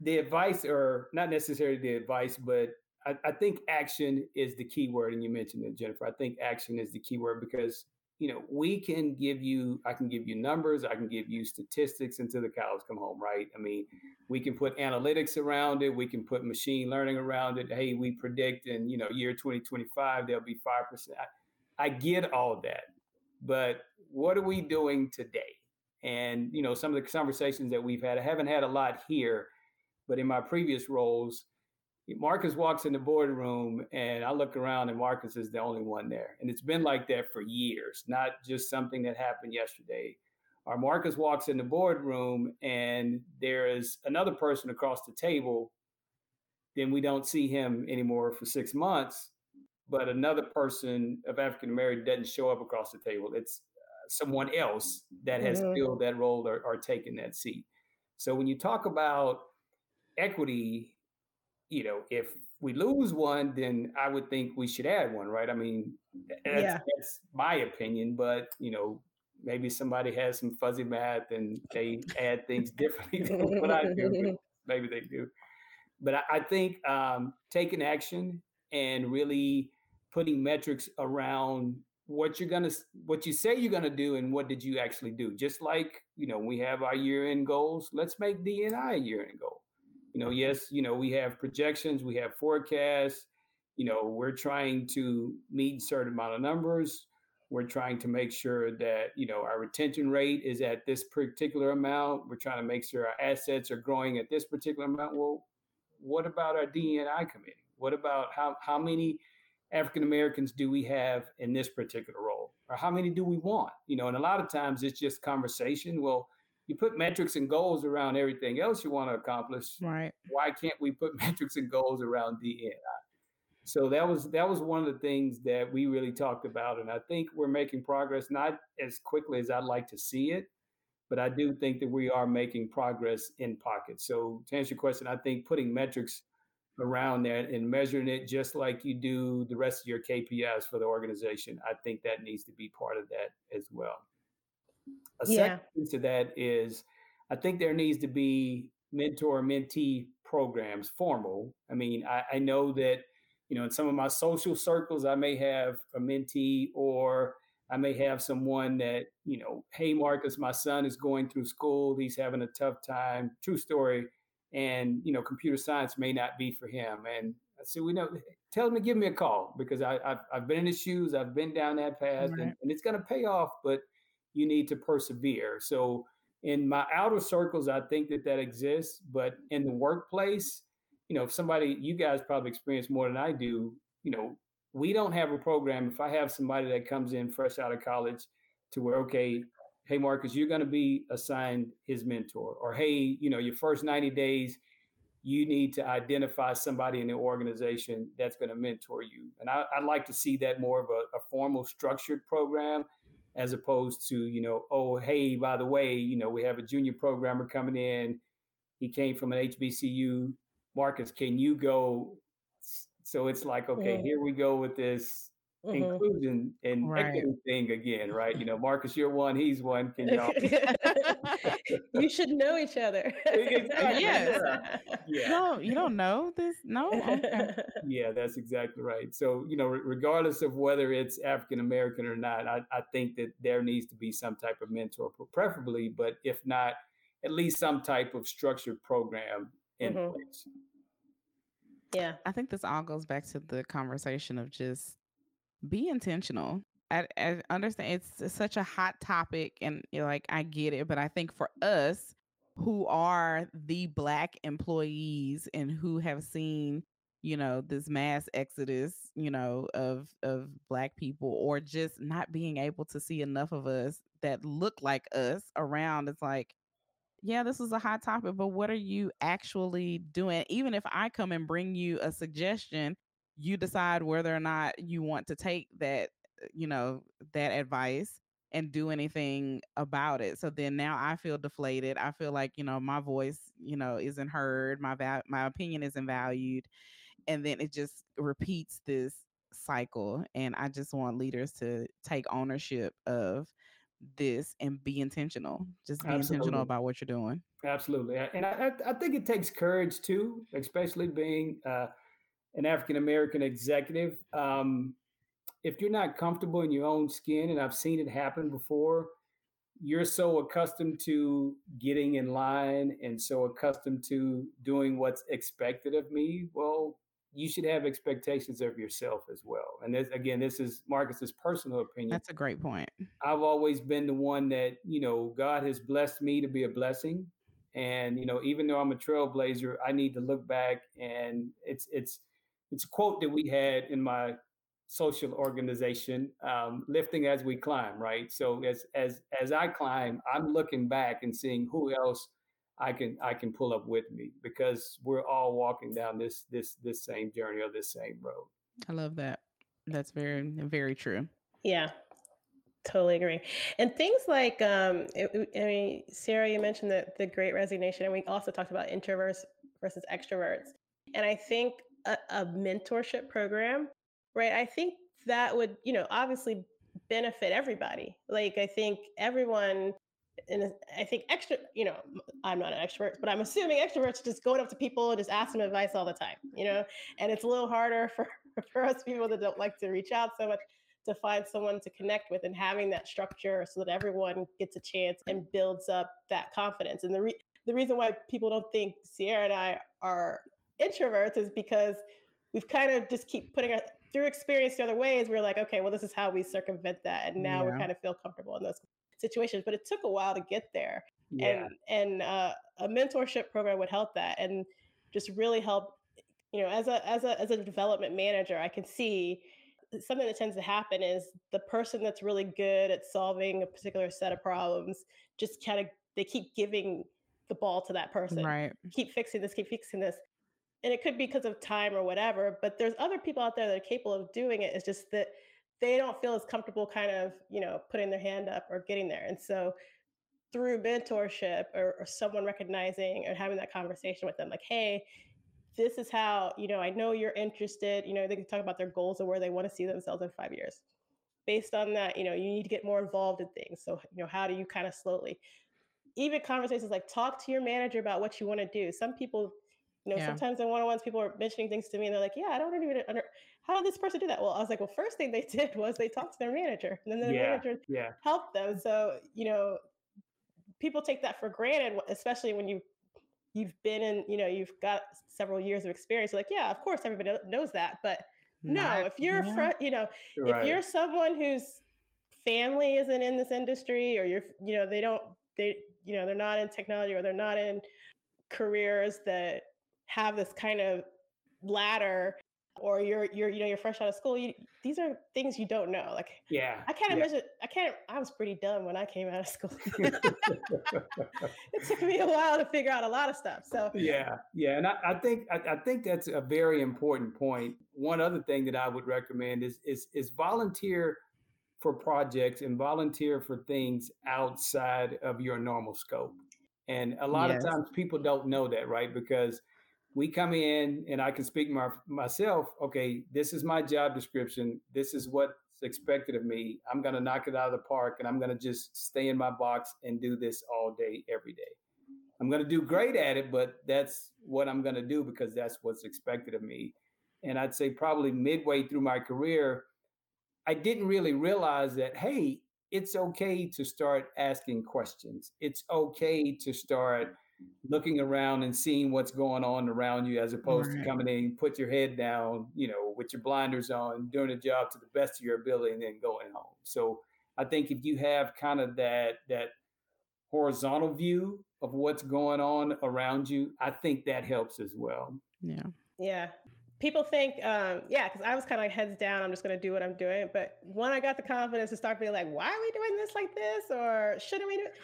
the advice, or not necessarily the advice, but I, I, think action is the key word, and you mentioned it, Jennifer. I think action is the key word because you know we can give you, I can give you numbers, I can give you statistics until the cows come home, right? I mean, mm-hmm. we can put analytics around it, we can put machine learning around it. Hey, we predict in you know year 2025 there'll be five percent. I, I get all that, but what are we doing today? And you know, some of the conversations that we've had, I haven't had a lot here, but in my previous roles Marcus walks in the boardroom and I look around and Marcus is the only one there. And it's been like that for years, not just something that happened yesterday. Or Marcus walks in the boardroom and there is another person across the table, then we don't see him anymore for six months. But another person of African American doesn't show up across the table. It's uh, someone else that has mm-hmm. filled that role or, or taken that seat. So when you talk about equity you know, if we lose one, then I would think we should add one, right? I mean, that's, yeah. that's my opinion, but you know, maybe somebody has some fuzzy math and they add things differently than what I do. maybe they do. But I, I think um, taking action and really putting metrics around what you're gonna what you say you're gonna do and what did you actually do just like you know we have our year end goals let's make DNI a year end goal you know, yes, you know, we have projections, we have forecasts, you know, we're trying to meet certain amount of numbers. We're trying to make sure that, you know, our retention rate is at this particular amount. We're trying to make sure our assets are growing at this particular amount. Well, what about our DNI committee? What about how, how many African Americans do we have in this particular role? Or how many do we want? You know, and a lot of times it's just conversation. Well, you put metrics and goals around everything else you want to accomplish. Right. Why can't we put metrics and goals around DNI? So that was that was one of the things that we really talked about, and I think we're making progress, not as quickly as I'd like to see it, but I do think that we are making progress in pockets. So to answer your question, I think putting metrics around that and measuring it just like you do the rest of your KPIs for the organization, I think that needs to be part of that as well. A yeah. second piece of that is I think there needs to be mentor mentee programs, formal. I mean, I, I know that, you know, in some of my social circles, I may have a mentee or I may have someone that, you know, hey, Marcus, my son is going through school. He's having a tough time. True story. And, you know, computer science may not be for him. And said, we know, tell them to give me a call because I, I've, I've been in his shoes. I've been down that path right. and, and it's going to pay off, but you need to persevere. So in my outer circles, I think that that exists, but in the workplace, you know, if somebody, you guys probably experience more than I do, you know, we don't have a program. If I have somebody that comes in fresh out of college to where, okay, hey, Marcus, you're going to be assigned his mentor, or hey, you know, your first 90 days, you need to identify somebody in the organization that's going to mentor you. And I, would like to see that more of a, a, formal, structured program as opposed to, you know, oh, hey, by the way, you know, we have a junior programmer coming in. He came from an HBCU. Marcus, can you go? So it's like, okay, here we go with this mm-hmm. inclusion and right. equity thing again, right? You know, Marcus, you're one, he's one. Can y'all? you should know each other. exactly. Yes. Yeah. No, you don't know this. No. Okay. Yeah, that's exactly right. So, you know, regardless of whether it's African American or not, I, I think that there needs to be some type of mentor, preferably, but if not, at least some type of structured program in mm-hmm. place. Yeah. I think this all goes back to the conversation of just be intentional. I, I understand it's, it's, such a hot topic, and like I get it, but I think for us who are the black employees and who have seen you know this mass exodus you know of of black people or just not being able to see enough of us that look like us around it's like yeah this is a hot topic but what are you actually doing even if i come and bring you a suggestion you decide whether or not you want to take that uh, you know that advice and do anything about it. So then now i feel deflated. I feel like you know my voice you know isn't heard. My val- my opinion isn't valued. And then it just repeats this cycle and i just want leaders to take ownership of this and be intentional. Just be absolutely. intentional about what you're doing. Absolutely. And i i think it takes courage too especially being uh an African American executive, um, if you're not comfortable in your own skin, and I've seen it happen before, you're so accustomed to getting in line and so accustomed to doing what's expected of me. Well, you should have expectations of yourself as well. And this, again, this is Marcus's personal opinion. That's a great point. I've always been the one that, you know, God has blessed me to be a blessing. And, you know, even though I'm a trailblazer, I need to look back and it's, it's, it's a quote that we had in my social organization, um, lifting as we climb, right? So as as as I climb, I'm looking back and seeing who else I can I can pull up with me because we're all walking down this this this same journey or this same road. I love that. That's very very true. Yeah. Totally agree. And things like, um, it, I mean, Sierra, you mentioned the, the great resignation, and we also talked about introverts versus extroverts. And I think a, a mentorship program, right? I think that would, you know, obviously benefit everybody. Like I think everyone and I think extra, you know, I'm not an extrovert, but I'm assuming extroverts just going up to people and just ask them advice all the time, you know, and it's a little harder for, for us people that don't like to reach out so much to find someone to connect with and having that structure so that everyone gets a chance and builds up that confidence. And the re- the reason why people don't think Sierra and I are introverts is because we've kind of just keep putting our through experience the other ways. We're like, okay, well, this is how we circumvent that, and now yeah. we kind of feel comfortable in those situations. But it took a while to get there, yeah. and and uh, a mentorship program would help that, and just really help. You know, as a as a as a development manager, I can see something that tends to happen is the person that's really good at solving a particular set of problems just kind of they keep giving the ball to that person. Right. Keep fixing this, keep fixing this and it could be because of time or whatever but there's other people out there that are capable of doing it it's just that they don't feel as comfortable kind of you know putting their hand up or getting there and so through mentorship or, or someone recognizing or having that conversation with them like hey this is how you know i know you're interested you know they can talk about their goals and where they want to see themselves in five years. Based on that you know you need to get more involved in things so you know how do you kind of slowly? Even conversations like talk to your manager about what you want to do some people you know, yeah. sometimes in one-on-ones, people are mentioning things to me, and they're like, "Yeah, I don't even under how did this person do that." Well, I was like, "Well, first thing they did was they talked to their manager, and then the yeah. manager yeah. helped them." So, you know, people take that for granted, especially when you you've been in, you know, you've got several years of experience. You're like, yeah, of course, everybody knows that. But no, if you're, yeah. fr- you know, if you're someone whose family isn't in this industry, or you're, you know, they don't, they, you know, they're not in technology, or they're not in careers that have this kind of ladder or you're you're you know you're fresh out of school you, these are things you don't know like yeah i can't yeah. imagine i can't i was pretty dumb when i came out of school it took me a while to figure out a lot of stuff so yeah yeah and i, I think I, I, think that's a very important point one other thing that i would recommend is is is volunteer for projects and volunteer for things outside of your normal scope and a lot yes. of times people don't know that right because we come in and I can speak my, myself. Okay, this is my job description. This is what's expected of me. I'm going to knock it out of the park and I'm going to just stay in my box and do this all day, every day. I'm going to do great at it, but that's what I'm going to do because that's what's expected of me. And I'd say probably midway through my career, I didn't really realize that, hey, it's okay to start asking questions. It's okay to start looking around and seeing what's going on around you as opposed right. to coming in, put your head down, you know, with your blinders on, doing a job to the best of your ability and then going home. So I think if you have kind of that that horizontal view of what's going on around you, I think that helps as well. Yeah. Yeah. People think, um, yeah, because I was kind of like heads down. I'm just going to do what I'm doing. But when I got the confidence to start being like, why are we doing this like this, or shouldn't we do? It?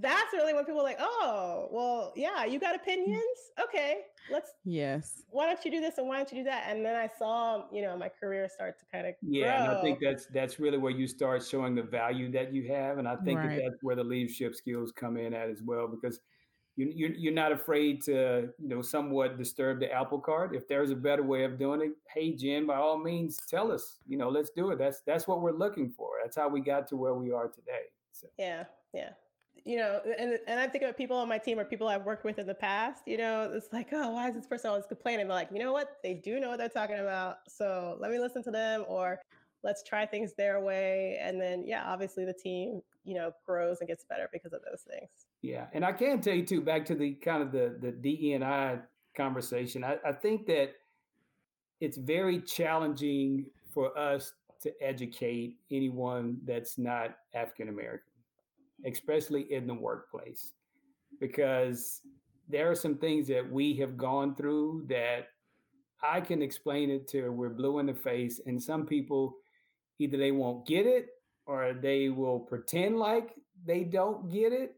That's really when people are like, oh, well, yeah, you got opinions? Okay, let's. Yes. Why don't you do this and why don't you do that? And then I saw, you know, my career start to kind of. Yeah, and I think that's that's really where you start showing the value that you have, and I think right. that that's where the leadership skills come in at as well, because you you're, you're not afraid to you know somewhat disturb the apple cart. If there's a better way of doing it, hey Jen, by all means, tell us. You know, let's do it. That's that's what we're looking for. That's how we got to where we are today. So. Yeah, yeah you know, and and I think of people on my team or people I've worked with in the past, you know, it's like, oh, why is this person always complaining? They're like, you know what? They do know what they're talking about. So let me listen to them or let's try things their way. And then yeah, obviously the team, you know, grows and gets better because of those things. Yeah. And I can tell you too, back to the kind of the the DE and I conversation, I, I think that it's very challenging for us to educate anyone that's not African American especially in the workplace, because there are some things that we have gone through that I can explain it to we're blue in the face, and some people either they won't get it or they will pretend like they don't get it,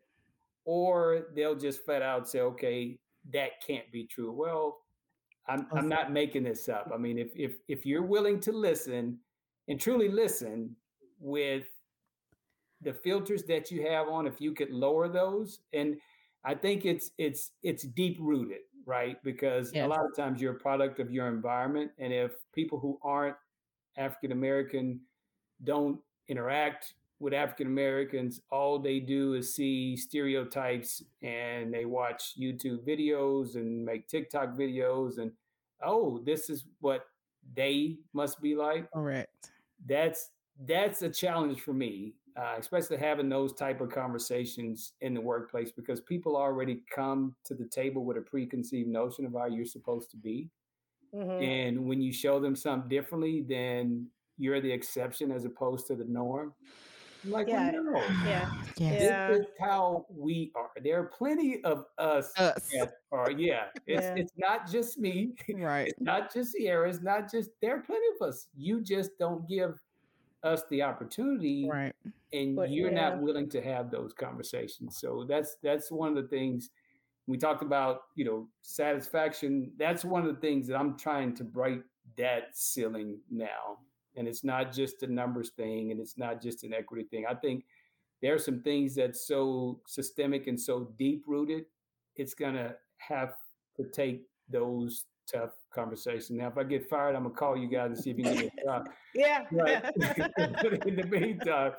or they'll just flat out say, okay, that can't be true. Well, I'm, I'm not making this up. I mean, if, if, if you're willing to listen and truly listen with the filters that you have on if you could lower those and i think it's it's it's deep rooted right? Because a lot of times you're a product of your environment and if people who aren't african american don't interact with african americans all they do is see stereotypes and they watch youtube videos and make tiktok videos and oh this is what they must be like. Correct. That's that's a challenge for me uh, especially having those type of conversations in the workplace because people already come to the table with a preconceived notion of how you're supposed to be. Mm-hmm. and when you show them something differently then you're the exception as opposed to the norm. I'm like yeah. Well, no. yeah. Yeah this is how we are. There are plenty of us, us. that are yeah. It's yeah. it's not just me. Right. It's not just Sierra. It's not just there are plenty of us. You just don't give us the opportunity right. and but, you're yeah. not willing to have those conversations. So that's that's one of the things we talked about you know satisfaction. That's one of the things that i'm trying to break that ceiling now. And it's not just a numbers thing and it's not just an equity thing. I think there are some things that's so systemic and so deep rooted it's going to have to take those tough conversation. Now, if I get fired, I'm gonna call you guys and see if you can get a job. yeah. but in the meantime,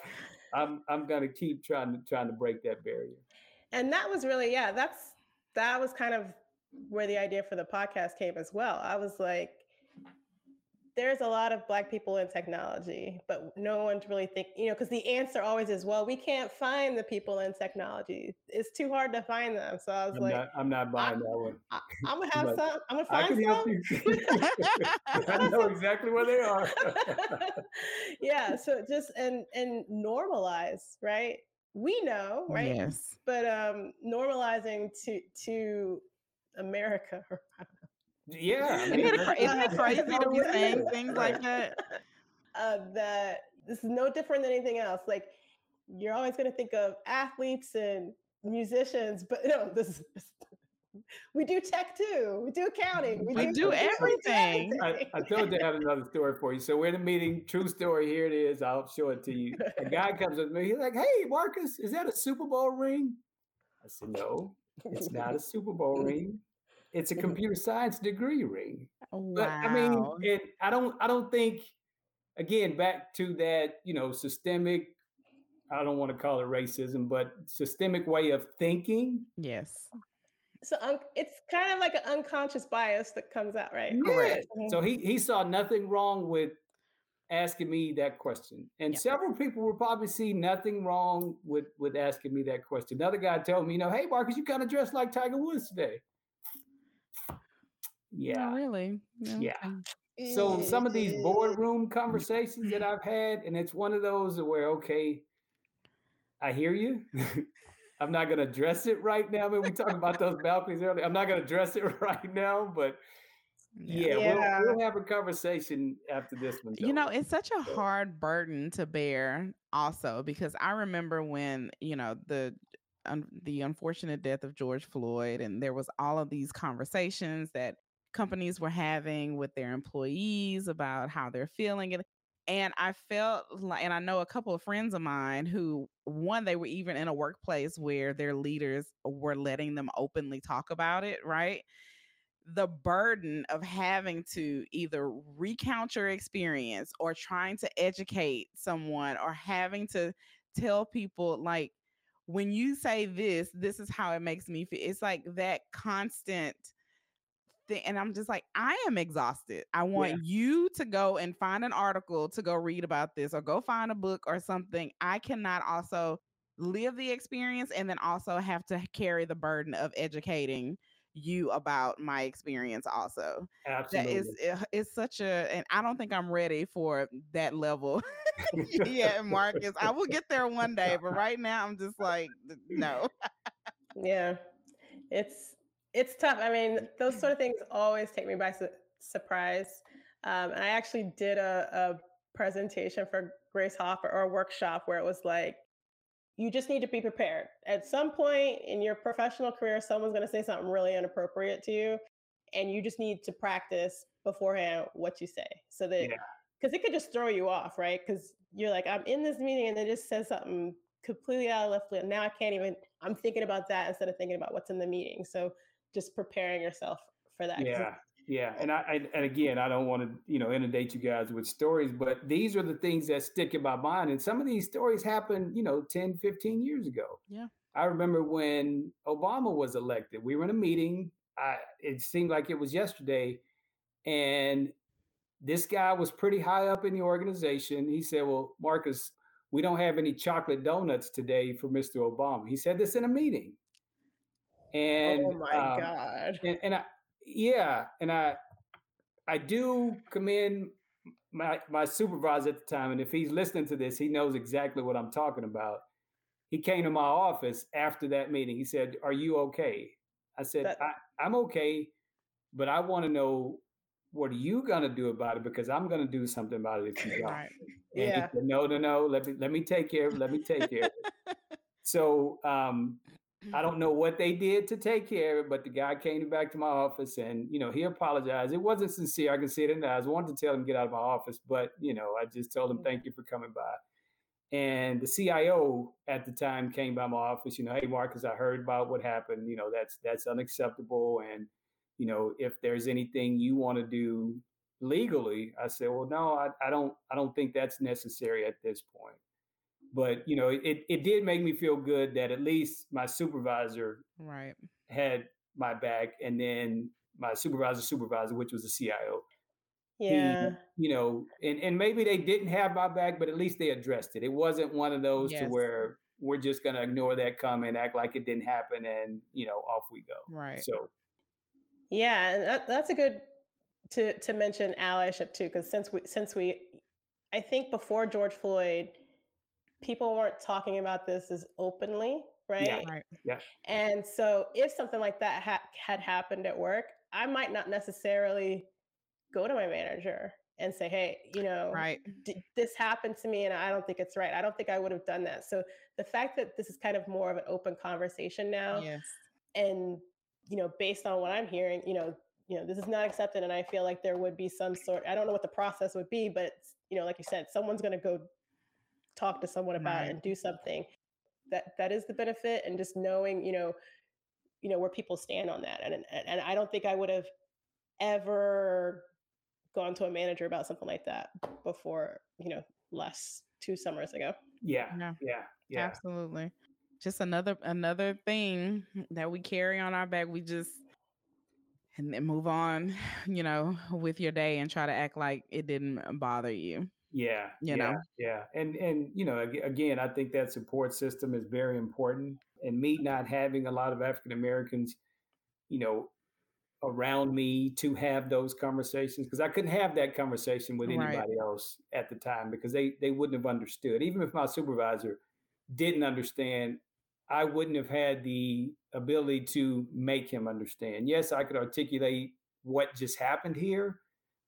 I'm I'm gonna keep trying to trying to break that barrier. And that was really yeah. That's that was kind of where the idea for the podcast came as well. I was like, there's a lot of black people in technology, but no one's really think, you know, because the answer always is, well, we can't find the people in technology. It's too hard to find them. So I was I'm like, not, I'm not buying I, that one. I, am gonna have some. I'm gonna find I some. I know exactly where they are. yeah. So just and and normalize, right? We know, right? Yes. But um normalizing to to America. Yeah, I mean, isn't, it, isn't it crazy to be saying things like that? Uh, that this is no different than anything else. Like you're always going to think of athletes and musicians, but no, this is. We do tech too. We do accounting. We, we do, do, everything. I, I, told you I had another story for you. So we're in a meeting. True story. Here it is. I'll show it to you. A guy comes with me. He's like, "Hey, Marcus, is that a Super Bowl ring?" I said, "No, it's not a Super Bowl ring it's a computer science degree ring. Wow. But I mean, it, I don't I don't think again back to that, you know, systemic I don't want to call it racism, but systemic way of thinking. Yes. So um, it's kind of like an unconscious bias that comes out, right? Correct. So he he saw nothing wrong with asking me that question, and yeah. several people will probably see nothing wrong with with asking me that question. Another guy told me, you know, hey Marcus, you kind of dressed like Tiger Woods today. Oh, yeah. Oh, really? Yeah. So some of these eh. boardroom mm. conversations that I've had, and it's one of those where, okay, I hear you. I'm not going to address it right now. I mean, we talked about those balconies earlier. I'm not going to address it right now, but yeah, yeah. We'll, we'll, have a conversation after this one. You know, it's such a hard burden to bear, also, because I remember when you know the un- the unfortunate death of George Floyd, and there was all of these conversations that companies were having with their employees about how they're feeling and and I felt like and I know a couple of friends of mine who one they were even in a workplace where their leaders were letting them openly talk about it, right? The burden of having to either recount your experience or trying to educate someone or having to tell people like when you say this, this is how it makes me feel. It's like that constant thing. And I'm just like, I am exhausted. I want yeah. you to go and find an article to go read about this or go find a book or something. I cannot also live the experience and then also have to carry the burden of educating you about my experience also Absolutely. that is eh, it's such a and i don't think i'm ready for that level yeah marcus i will get there one day but right now i'm just like no yeah it's it's tough. I mean, those sort of things always take me by su- surprise. Um, and I actually did a, a presentation for Grace Hopper or a workshop where it was like, you just need to be prepared. At some point in your professional career, someone's going to say something really inappropriate to you, and you just need to practice beforehand what you say so that because yeah. it could just throw you off, right? Because you're like, I'm in this meeting and they just said something completely out of left field. Now I can't even. I'm thinking about that instead of thinking about what's in the meeting. So just preparing yourself for that. Yeah. Yeah, and I, I, and again, I don't want to you know inundate you guys with stories, but these are the things that stick in my mind. And some of these stories happened, you know, 10, 15 years ago. Yeah. I remember when Obama was elected. We were in a meeting. I, it seemed like it was yesterday, and this guy was pretty high up in the organization. He said, "Well, Marcus, we don't have any chocolate donuts today for Mr. Obama." He said this in a meeting. And oh my um, god. And, and I yeah, and I I do commend my my supervisor at the time, and if he's listening to this, he knows exactly what I'm talking about. He came to my office after that meeting. He said, "Are you okay?" I said, that, I, "I'm okay, but I want to know what are you gonna do about it because I'm gonna do something about it if you don't." Right. yeah. Said, no, no, no. Let me let me take care of. It. Let me take care of it. so um, I don't know what they did to take care of it, but the guy came back to my office and, you know, he apologized. It wasn't sincere. I can see it in the eyes. I wanted to tell him to get out of my office, but, you know, I just told him, mm. thank you for coming by. And the CIO at the time came by my office, you know, hey, Marcus, I heard about what happened. You know, that's, that's unacceptable. And, you know, if there's anything you want to do legally, I said, well, no, I, I don't, I don't think that's necessary at this point but you know it, it did make me feel good that at least my supervisor right had my back and then my supervisor supervisor which was the cio Yeah. He, you know, and, and maybe they didn't have my back, but at least they addressed it. It wasn't one of those yes. to where we're just going to ignore that comment, act like it didn't happen, and you know, off we go. Right. So, yeah, that, that's a good to to mention allyship too, because since we since we, I think before George Floyd, people weren't talking about this as openly, right? Yeah. Right. Yeah. And so, if something like that ha- had happened at work, I might not necessarily go to my manager and say, hey, you know, right. D- this happened to me and I don't think it's right. I don't think I would have done that. So the fact that this is kind of more of an open conversation now, yes. and you know, based on what I'm hearing, you know, you know, this is not accepted, and I feel like there would be some sort. I don't know what the process would be, but you know, like you said, someone's going to go talk to someone about right. it and do something. That that is the benefit, and just knowing, you know, you know where people stand on that, and and, and I don't think I would have ever gone to a manager about something like that before, you know, last two summers ago. Yeah. Yeah. Yeah. yeah. Absolutely. Just another another thing that we carry on our back. We just and then move on, you know, with your day and try to act like it didn't bother you. Yeah. You yeah, know. Yeah. And and you know, again, I think that support system is very important. And me not having a lot of African Americans, you know, around me to have those conversations because I couldn't have that conversation with anybody right. else at the time because they they wouldn't have understood. Even if my supervisor didn't understand, I wouldn't have had the ability to make him understand. Yes, I could articulate what just happened here,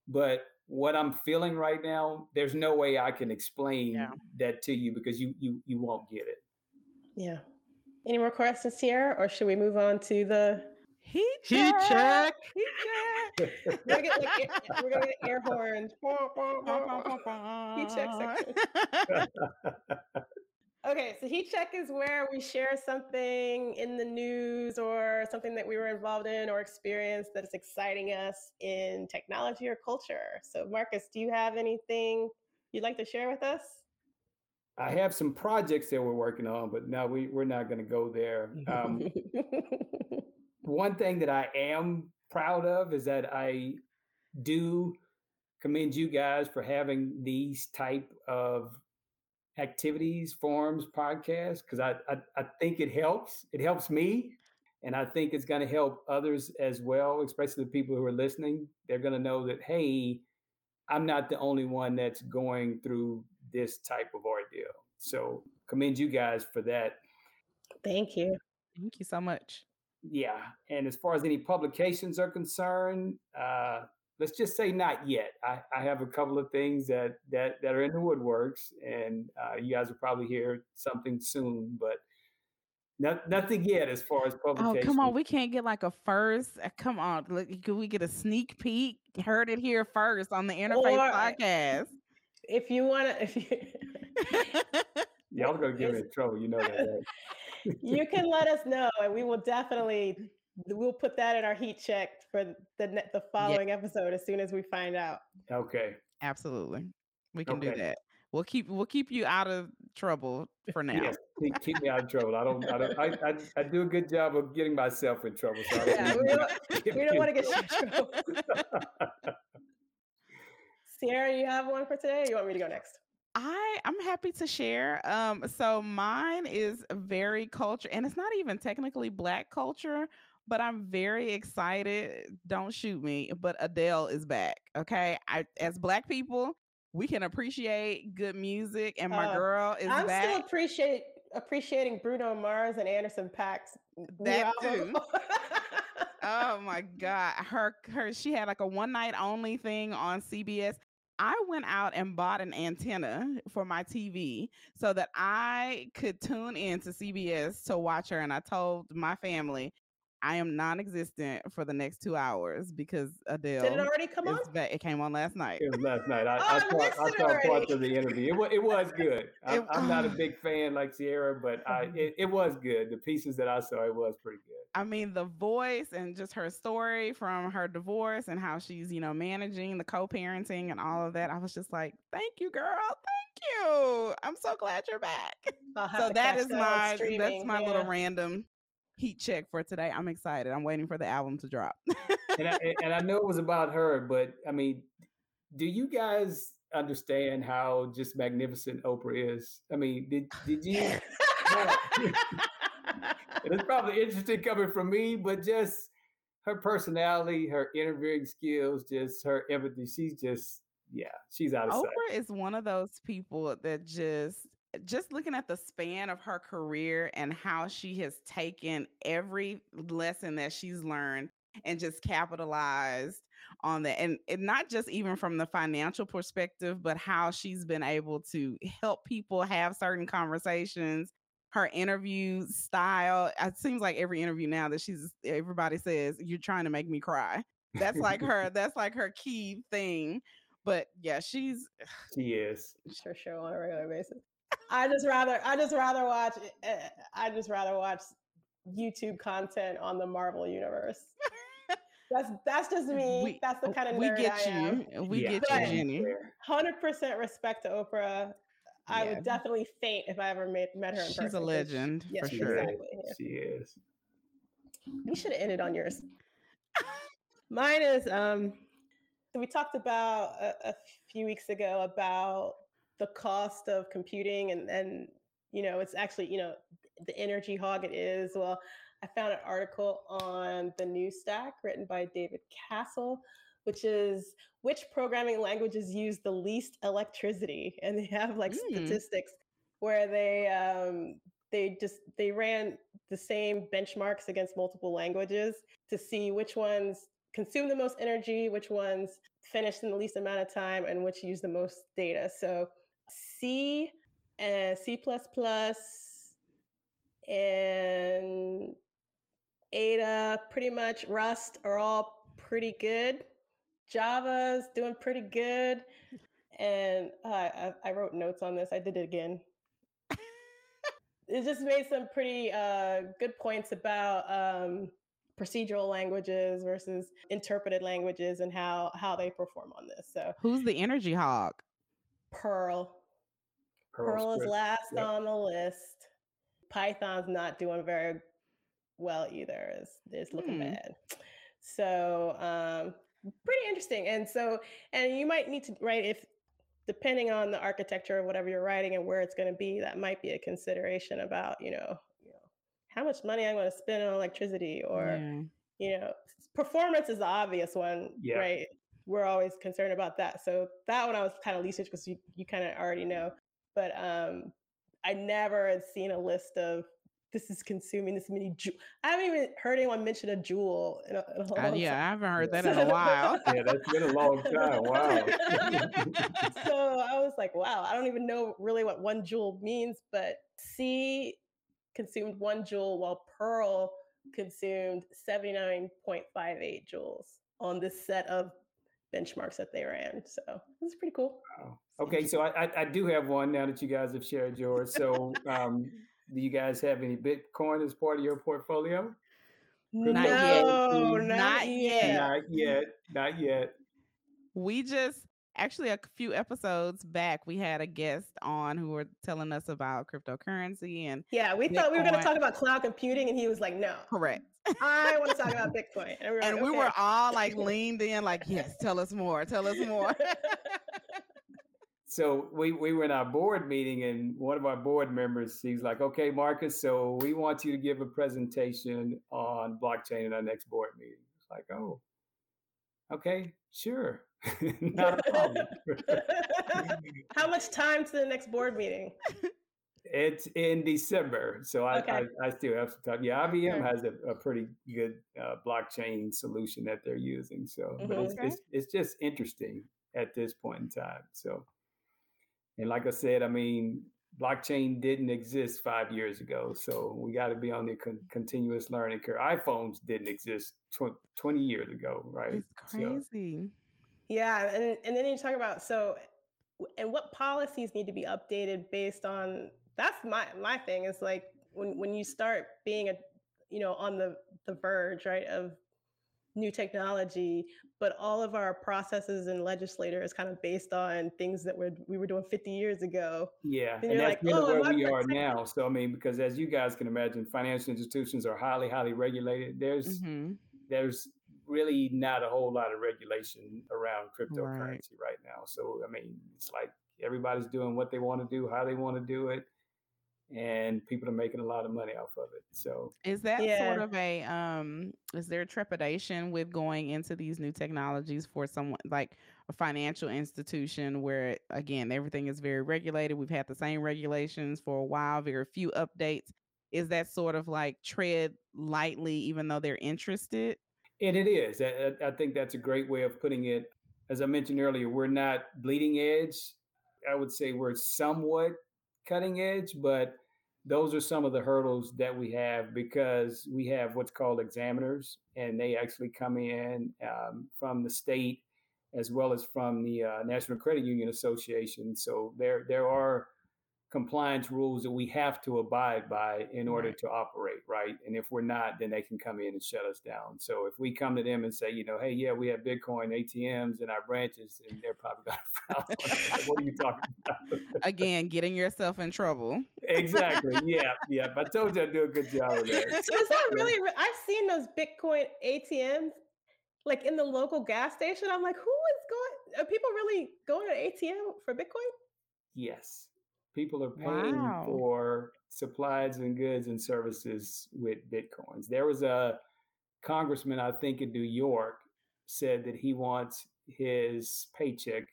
but what I'm feeling right now, there's no way I can explain yeah. that to you because you you you won't get it. Yeah. Any more questions here, or should we move on to the Heat check. Heat check. Heat check. we're, gonna get, like, we're gonna get air horns. heat check section. okay, so heat check is where we share something in the news or something that we were involved in or experienced that is exciting us in technology or culture. So, Marcus, do you have anything you'd like to share with us? I have some projects that we're working on, but no, we, we're not going to go there. Um, one thing that I am proud of is that I do commend you guys for having these type of activities, forums, podcasts, because I, I, I think it helps. It helps me. And I think it's going to help others as well, especially the people who are listening. They're going to know that, hey, I'm not the only one that's going through this type of ordeal. So commend you guys for that. Thank you. Thank you so much yeah. And as far as any publications are concerned, uh, let's just say not yet. I, I have a couple of things that that that are in the woodworks, and uh, you guys will probably hear something soon, but. Not, nothing yet as far as publication. Oh, come on. We can't get like a first. Uh, come on. Look, can we get a sneak peek? Heard it here first on the Interface or, podcast. If you want to, if you. Y'all gonna get me in trouble. You know that. Right? you can let us know, and we will definitely we'll put that in our heat check for the the following yeah. episode as soon as we find out. Okay. Absolutely, we can okay. do that. We'll keep we'll keep you out of trouble for now. Yes, keep, keep me out of trouble. I don't. I, don't I, I, I, do a good job of getting myself in trouble. So yeah, we don't, we don't want to get you in trouble. Sierra, you have one for today? you want me to go next? I I'm happy to share. Um, so mine is very culture, and it's not even technically black culture, but I'm very excited. Don't shoot me, but Adele is back. Okay, I as black people, we can appreciate good music, and my uh, girl is I'm back. still appreciate appreciating Bruno Mars and Anderson .Paak's that too. oh my god, her her she had like a one night only thing on CBS. I went out and bought an antenna for my TV so that I could tune in to CBS to watch her. And I told my family, I am non-existent for the next two hours because Adele. Did it already come on? It came on last night. It was last night. I, oh, I, saw, I saw parts of the interview. It was, it was good. I, am not a big fan like Sierra, but I, mm-hmm. it, it was good. The pieces that I saw, it was pretty good. I mean, the voice and just her story from her divorce and how she's, you know, managing the co-parenting and all of that. I was just like, thank you, girl. Thank you. I'm so glad you're back. So that is my that's my yeah. little random heat check for today. I'm excited. I'm waiting for the album to drop. and, I, and I know it was about her, but I mean, do you guys understand how just magnificent Oprah is? I mean, did did you? it's probably interesting coming from me, but just her personality, her interviewing skills, just her empathy. She's just, yeah, she's out of Oprah sight. is one of those people that just, just looking at the span of her career and how she has taken every lesson that she's learned and just capitalized on that and, and not just even from the financial perspective but how she's been able to help people have certain conversations her interview style. Uh, it seems like every interview now that she's everybody says you're trying to make me cry. That's like her. That's like her key thing. But yeah, she's she is for sure on a regular basis. I just rather I just rather watch eh, I just rather watch YouTube content on the Marvel universe. That's that's just me. We, that's the kind of we get I you. Am. We yeah. get you, Jenny. Hundred percent respect to Oprah. I yeah. would definitely faint if I ever met, met her in She's person. She's a legend yes, for sure. Exactly. Yeah. She is. We should have ended on yours. Mine is um so we talked about a, a, few weeks ago about the cost of computing and and you know it's actually you know the energy hog it is. Well, I found an article on the New Stack written by David Cassel which is which programming languages use the least electricity, and they have like mm. statistics where they um, they just they ran the same benchmarks against multiple languages to see which ones consume the most energy, which ones finished in the least amount of time, and which use the most data. So C and C and Ada, pretty much Rust are all pretty good. Java's doing pretty good. And uh, I, I, wrote notes on this. I did it again. it just made some pretty uh, good points about um, procedural languages versus interpreted languages and how how they perform on this. So, who's the energy hog? Perl. Perl is last yep. on the list. Python's not doing very well either. It's, it's looking hmm. bad. So um, pretty interesting. And so, and you might need to write if depending on the architecture of whatever you're writing and where it's going to be, that might be a consideration about, you know, you know, how much money I'm going to spend on electricity or, yeah. you know, performance is the obvious one, yeah. right? We're always concerned about that. So that one I was kind of least because you, you kind of already know. But um, I never had seen a list of this is consuming this many joule. I haven't even heard anyone mention a joule. in a, in a uh, yeah, I haven't heard that in a while. yeah, that's been a long time. Wow. so I was like, wow, I don't even know really what one joule means, but C consumed one joule while Perl consumed 79.58 joules on this set of benchmarks that they ran. So it's pretty cool. Wow. Okay, so I, I, I do have one now that you guys have shared yours. So um, do you guys have any Bitcoin as part of your portfolio? Not yet. Not, not yet. Not yet. Not yet. We just actually a few episodes back we had a guest on who were telling us about cryptocurrency and yeah we Bitcoin. thought we were going to talk about cloud computing and he was like no correct i want to talk about bitcoin. And we were, and like, we okay. were all like leaned in like yes tell us more tell us more. So we, we were in our board meeting and one of our board members he's like okay marcus so we want you to give a presentation on blockchain in our next board meeting. It's like oh okay sure. Not a problem. How much time to the next board meeting it's in december so I, okay. I, I, still have some time yeah ibm has a, a pretty good uh, blockchain solution that they're using so mm-hmm. but it's, okay. it's, it's just interesting at this point in time so and like I said, I mean, blockchain didn't exist five years ago. So we got to be on the con- continuous learning curve. iPhones didn't exist tw- 20 years ago, right? It's crazy. So. Yeah. And, and then you talk about so, and what policies need to be updated based on that's my my thing is like when when you start being a you know on the the verge right of new technology, but all of our processes and legislator is kind of based on things that we're, we were doing 50 years ago. Yeah, and, and that's like, oh, where we are now. So I mean, because as you guys can imagine, financial institutions are highly, highly regulated. There's mm-hmm. there's really not a whole lot of regulation around cryptocurrency right. right now. So I mean, it's like everybody's doing what they want to do, how they want to do it and people are making a lot of money off of it. So is that yeah. sort of a um is there trepidation with going into these new technologies for someone like a financial institution where again everything is very regulated. We've had the same regulations for a while, very few updates. Is that sort of like tread lightly even though they're interested? And it is. I, I think that's a great way of putting it. As I mentioned earlier, we're not bleeding edge. I would say we're somewhat cutting edge, but those are some of the hurdles that we have because we have what's called examiners, and they actually come in um, from the state as well as from the uh, National Credit Union Association. So there there are compliance rules that we have to abide by in order right. to operate, right? And if we're not, then they can come in and shut us down. So if we come to them and say, you know, hey, yeah, we have Bitcoin ATMs in our branches, and they're probably going to frown. what are you talking about? Again, getting yourself in trouble. exactly. Yeah, yeah. But I told you I'd do a good job of that. So is that really? I've seen those Bitcoin ATMs like in the local gas station. I'm like, who is going? Are people really going to ATM for Bitcoin? Yes. People are paying wow. for supplies and goods and services with bitcoins. There was a congressman, I think, in New York, said that he wants his paycheck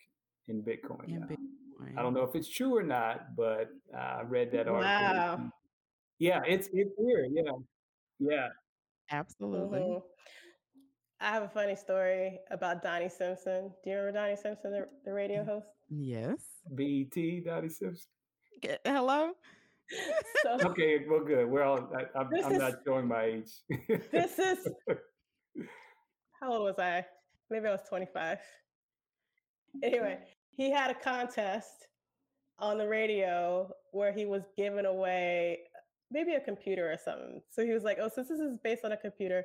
in Bitcoin. In Bitcoin. I don't know if it's true or not, but I read that article. Wow. Yeah, it's it's weird. Yeah, yeah, absolutely. Mm-hmm. I have a funny story about Donnie Simpson. Do you remember Donnie Simpson, the, the radio host? Yes. BT Donnie Simpson. Hello. So, okay, well, good. We're all. I, am not showing my age. this is. How old was I? Maybe I was 25. Anyway, he had a contest on the radio where he was giving away maybe a computer or something. So he was like, "Oh, since this is based on a computer,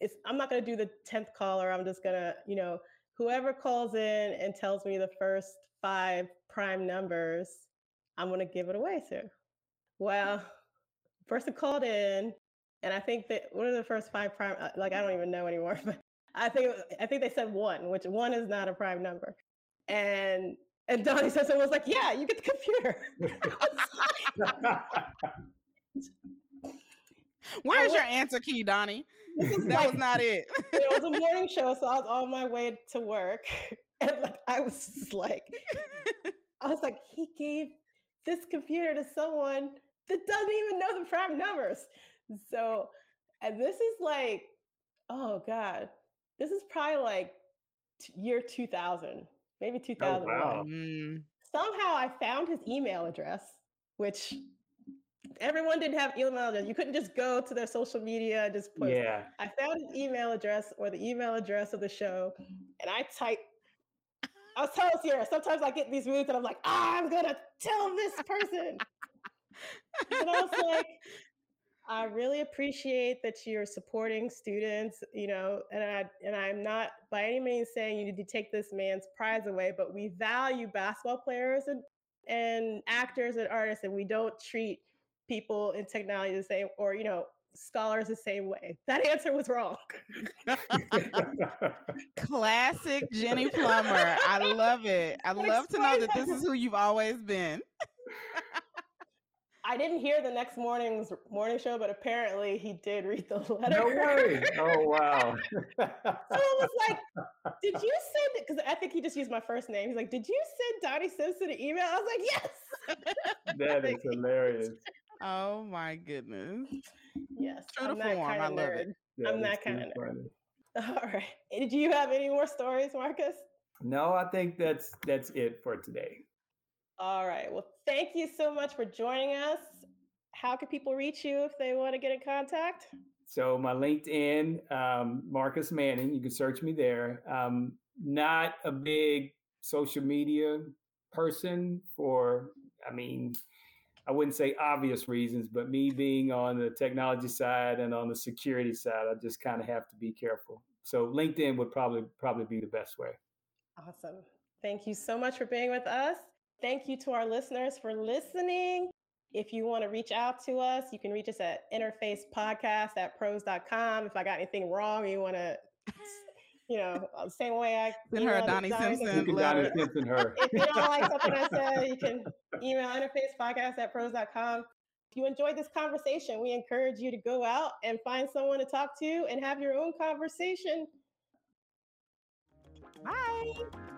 it's I'm not going to do the 10th caller. I'm just going to, you know, whoever calls in and tells me the first five prime numbers I'm going to give it away to. Well, person called in, and I think that one of the first five prime? Uh, like I don't even know anymore, but I think I think they said one, which one is not a prime number. And and Donnie says it was like, yeah, you get the computer. Where's your answer key, Donnie? that like, was not it. it was a morning show, so I was on my way to work, and like I was just like, I was like, he gave this computer to someone that doesn't even know the prime numbers. So, and this is like, oh God, this is probably like year 2000, maybe 2001. Oh, wow. mm. Somehow I found his email address, which everyone didn't have email address. You couldn't just go to their social media and just put. Yeah. I found his email address or the email address of the show, and I typed I was telling Sierra, sometimes I get these moods and I'm like, ah, I'm gonna tell this person. and I was like, I really appreciate that you're supporting students, you know, and I and I'm not by any means saying you need to take this man's prize away, but we value basketball players and and actors and artists, and we don't treat people in technology the same, or you know, scholars the same way. That answer was wrong. Classic Jenny Plummer. I love it. I love to know that this is who you've always been. I didn't hear the next morning's morning show, but apparently he did read the letter. No way! Oh wow! so it was like, did you send? Because I think he just used my first name. He's like, did you send Donnie Simpson an email? I was like, yes. that is hilarious. Oh my goodness. Yes. True I'm that form. Kind of I love nerd. it. Yeah, I'm that kind of nerd. All right. Do you have any more stories, Marcus? No, I think that's that's it for today. All right. Well, thank you so much for joining us. How can people reach you if they want to get in contact? So my LinkedIn, um, Marcus Manning. You can search me there. Um, not a big social media person for. I mean, I wouldn't say obvious reasons, but me being on the technology side and on the security side, I just kind of have to be careful. So LinkedIn would probably probably be the best way. Awesome. Thank you so much for being with us. Thank you to our listeners for listening. If you want to reach out to us, you can reach us at interfacepodcast at pros.com. If I got anything wrong, you want to you know, uh, same way I send her a Donnie Simpson letter. Simpson her. if you don't like something I said, you can email interfacepodcast at pros.com. If you enjoyed this conversation, we encourage you to go out and find someone to talk to and have your own conversation. Bye.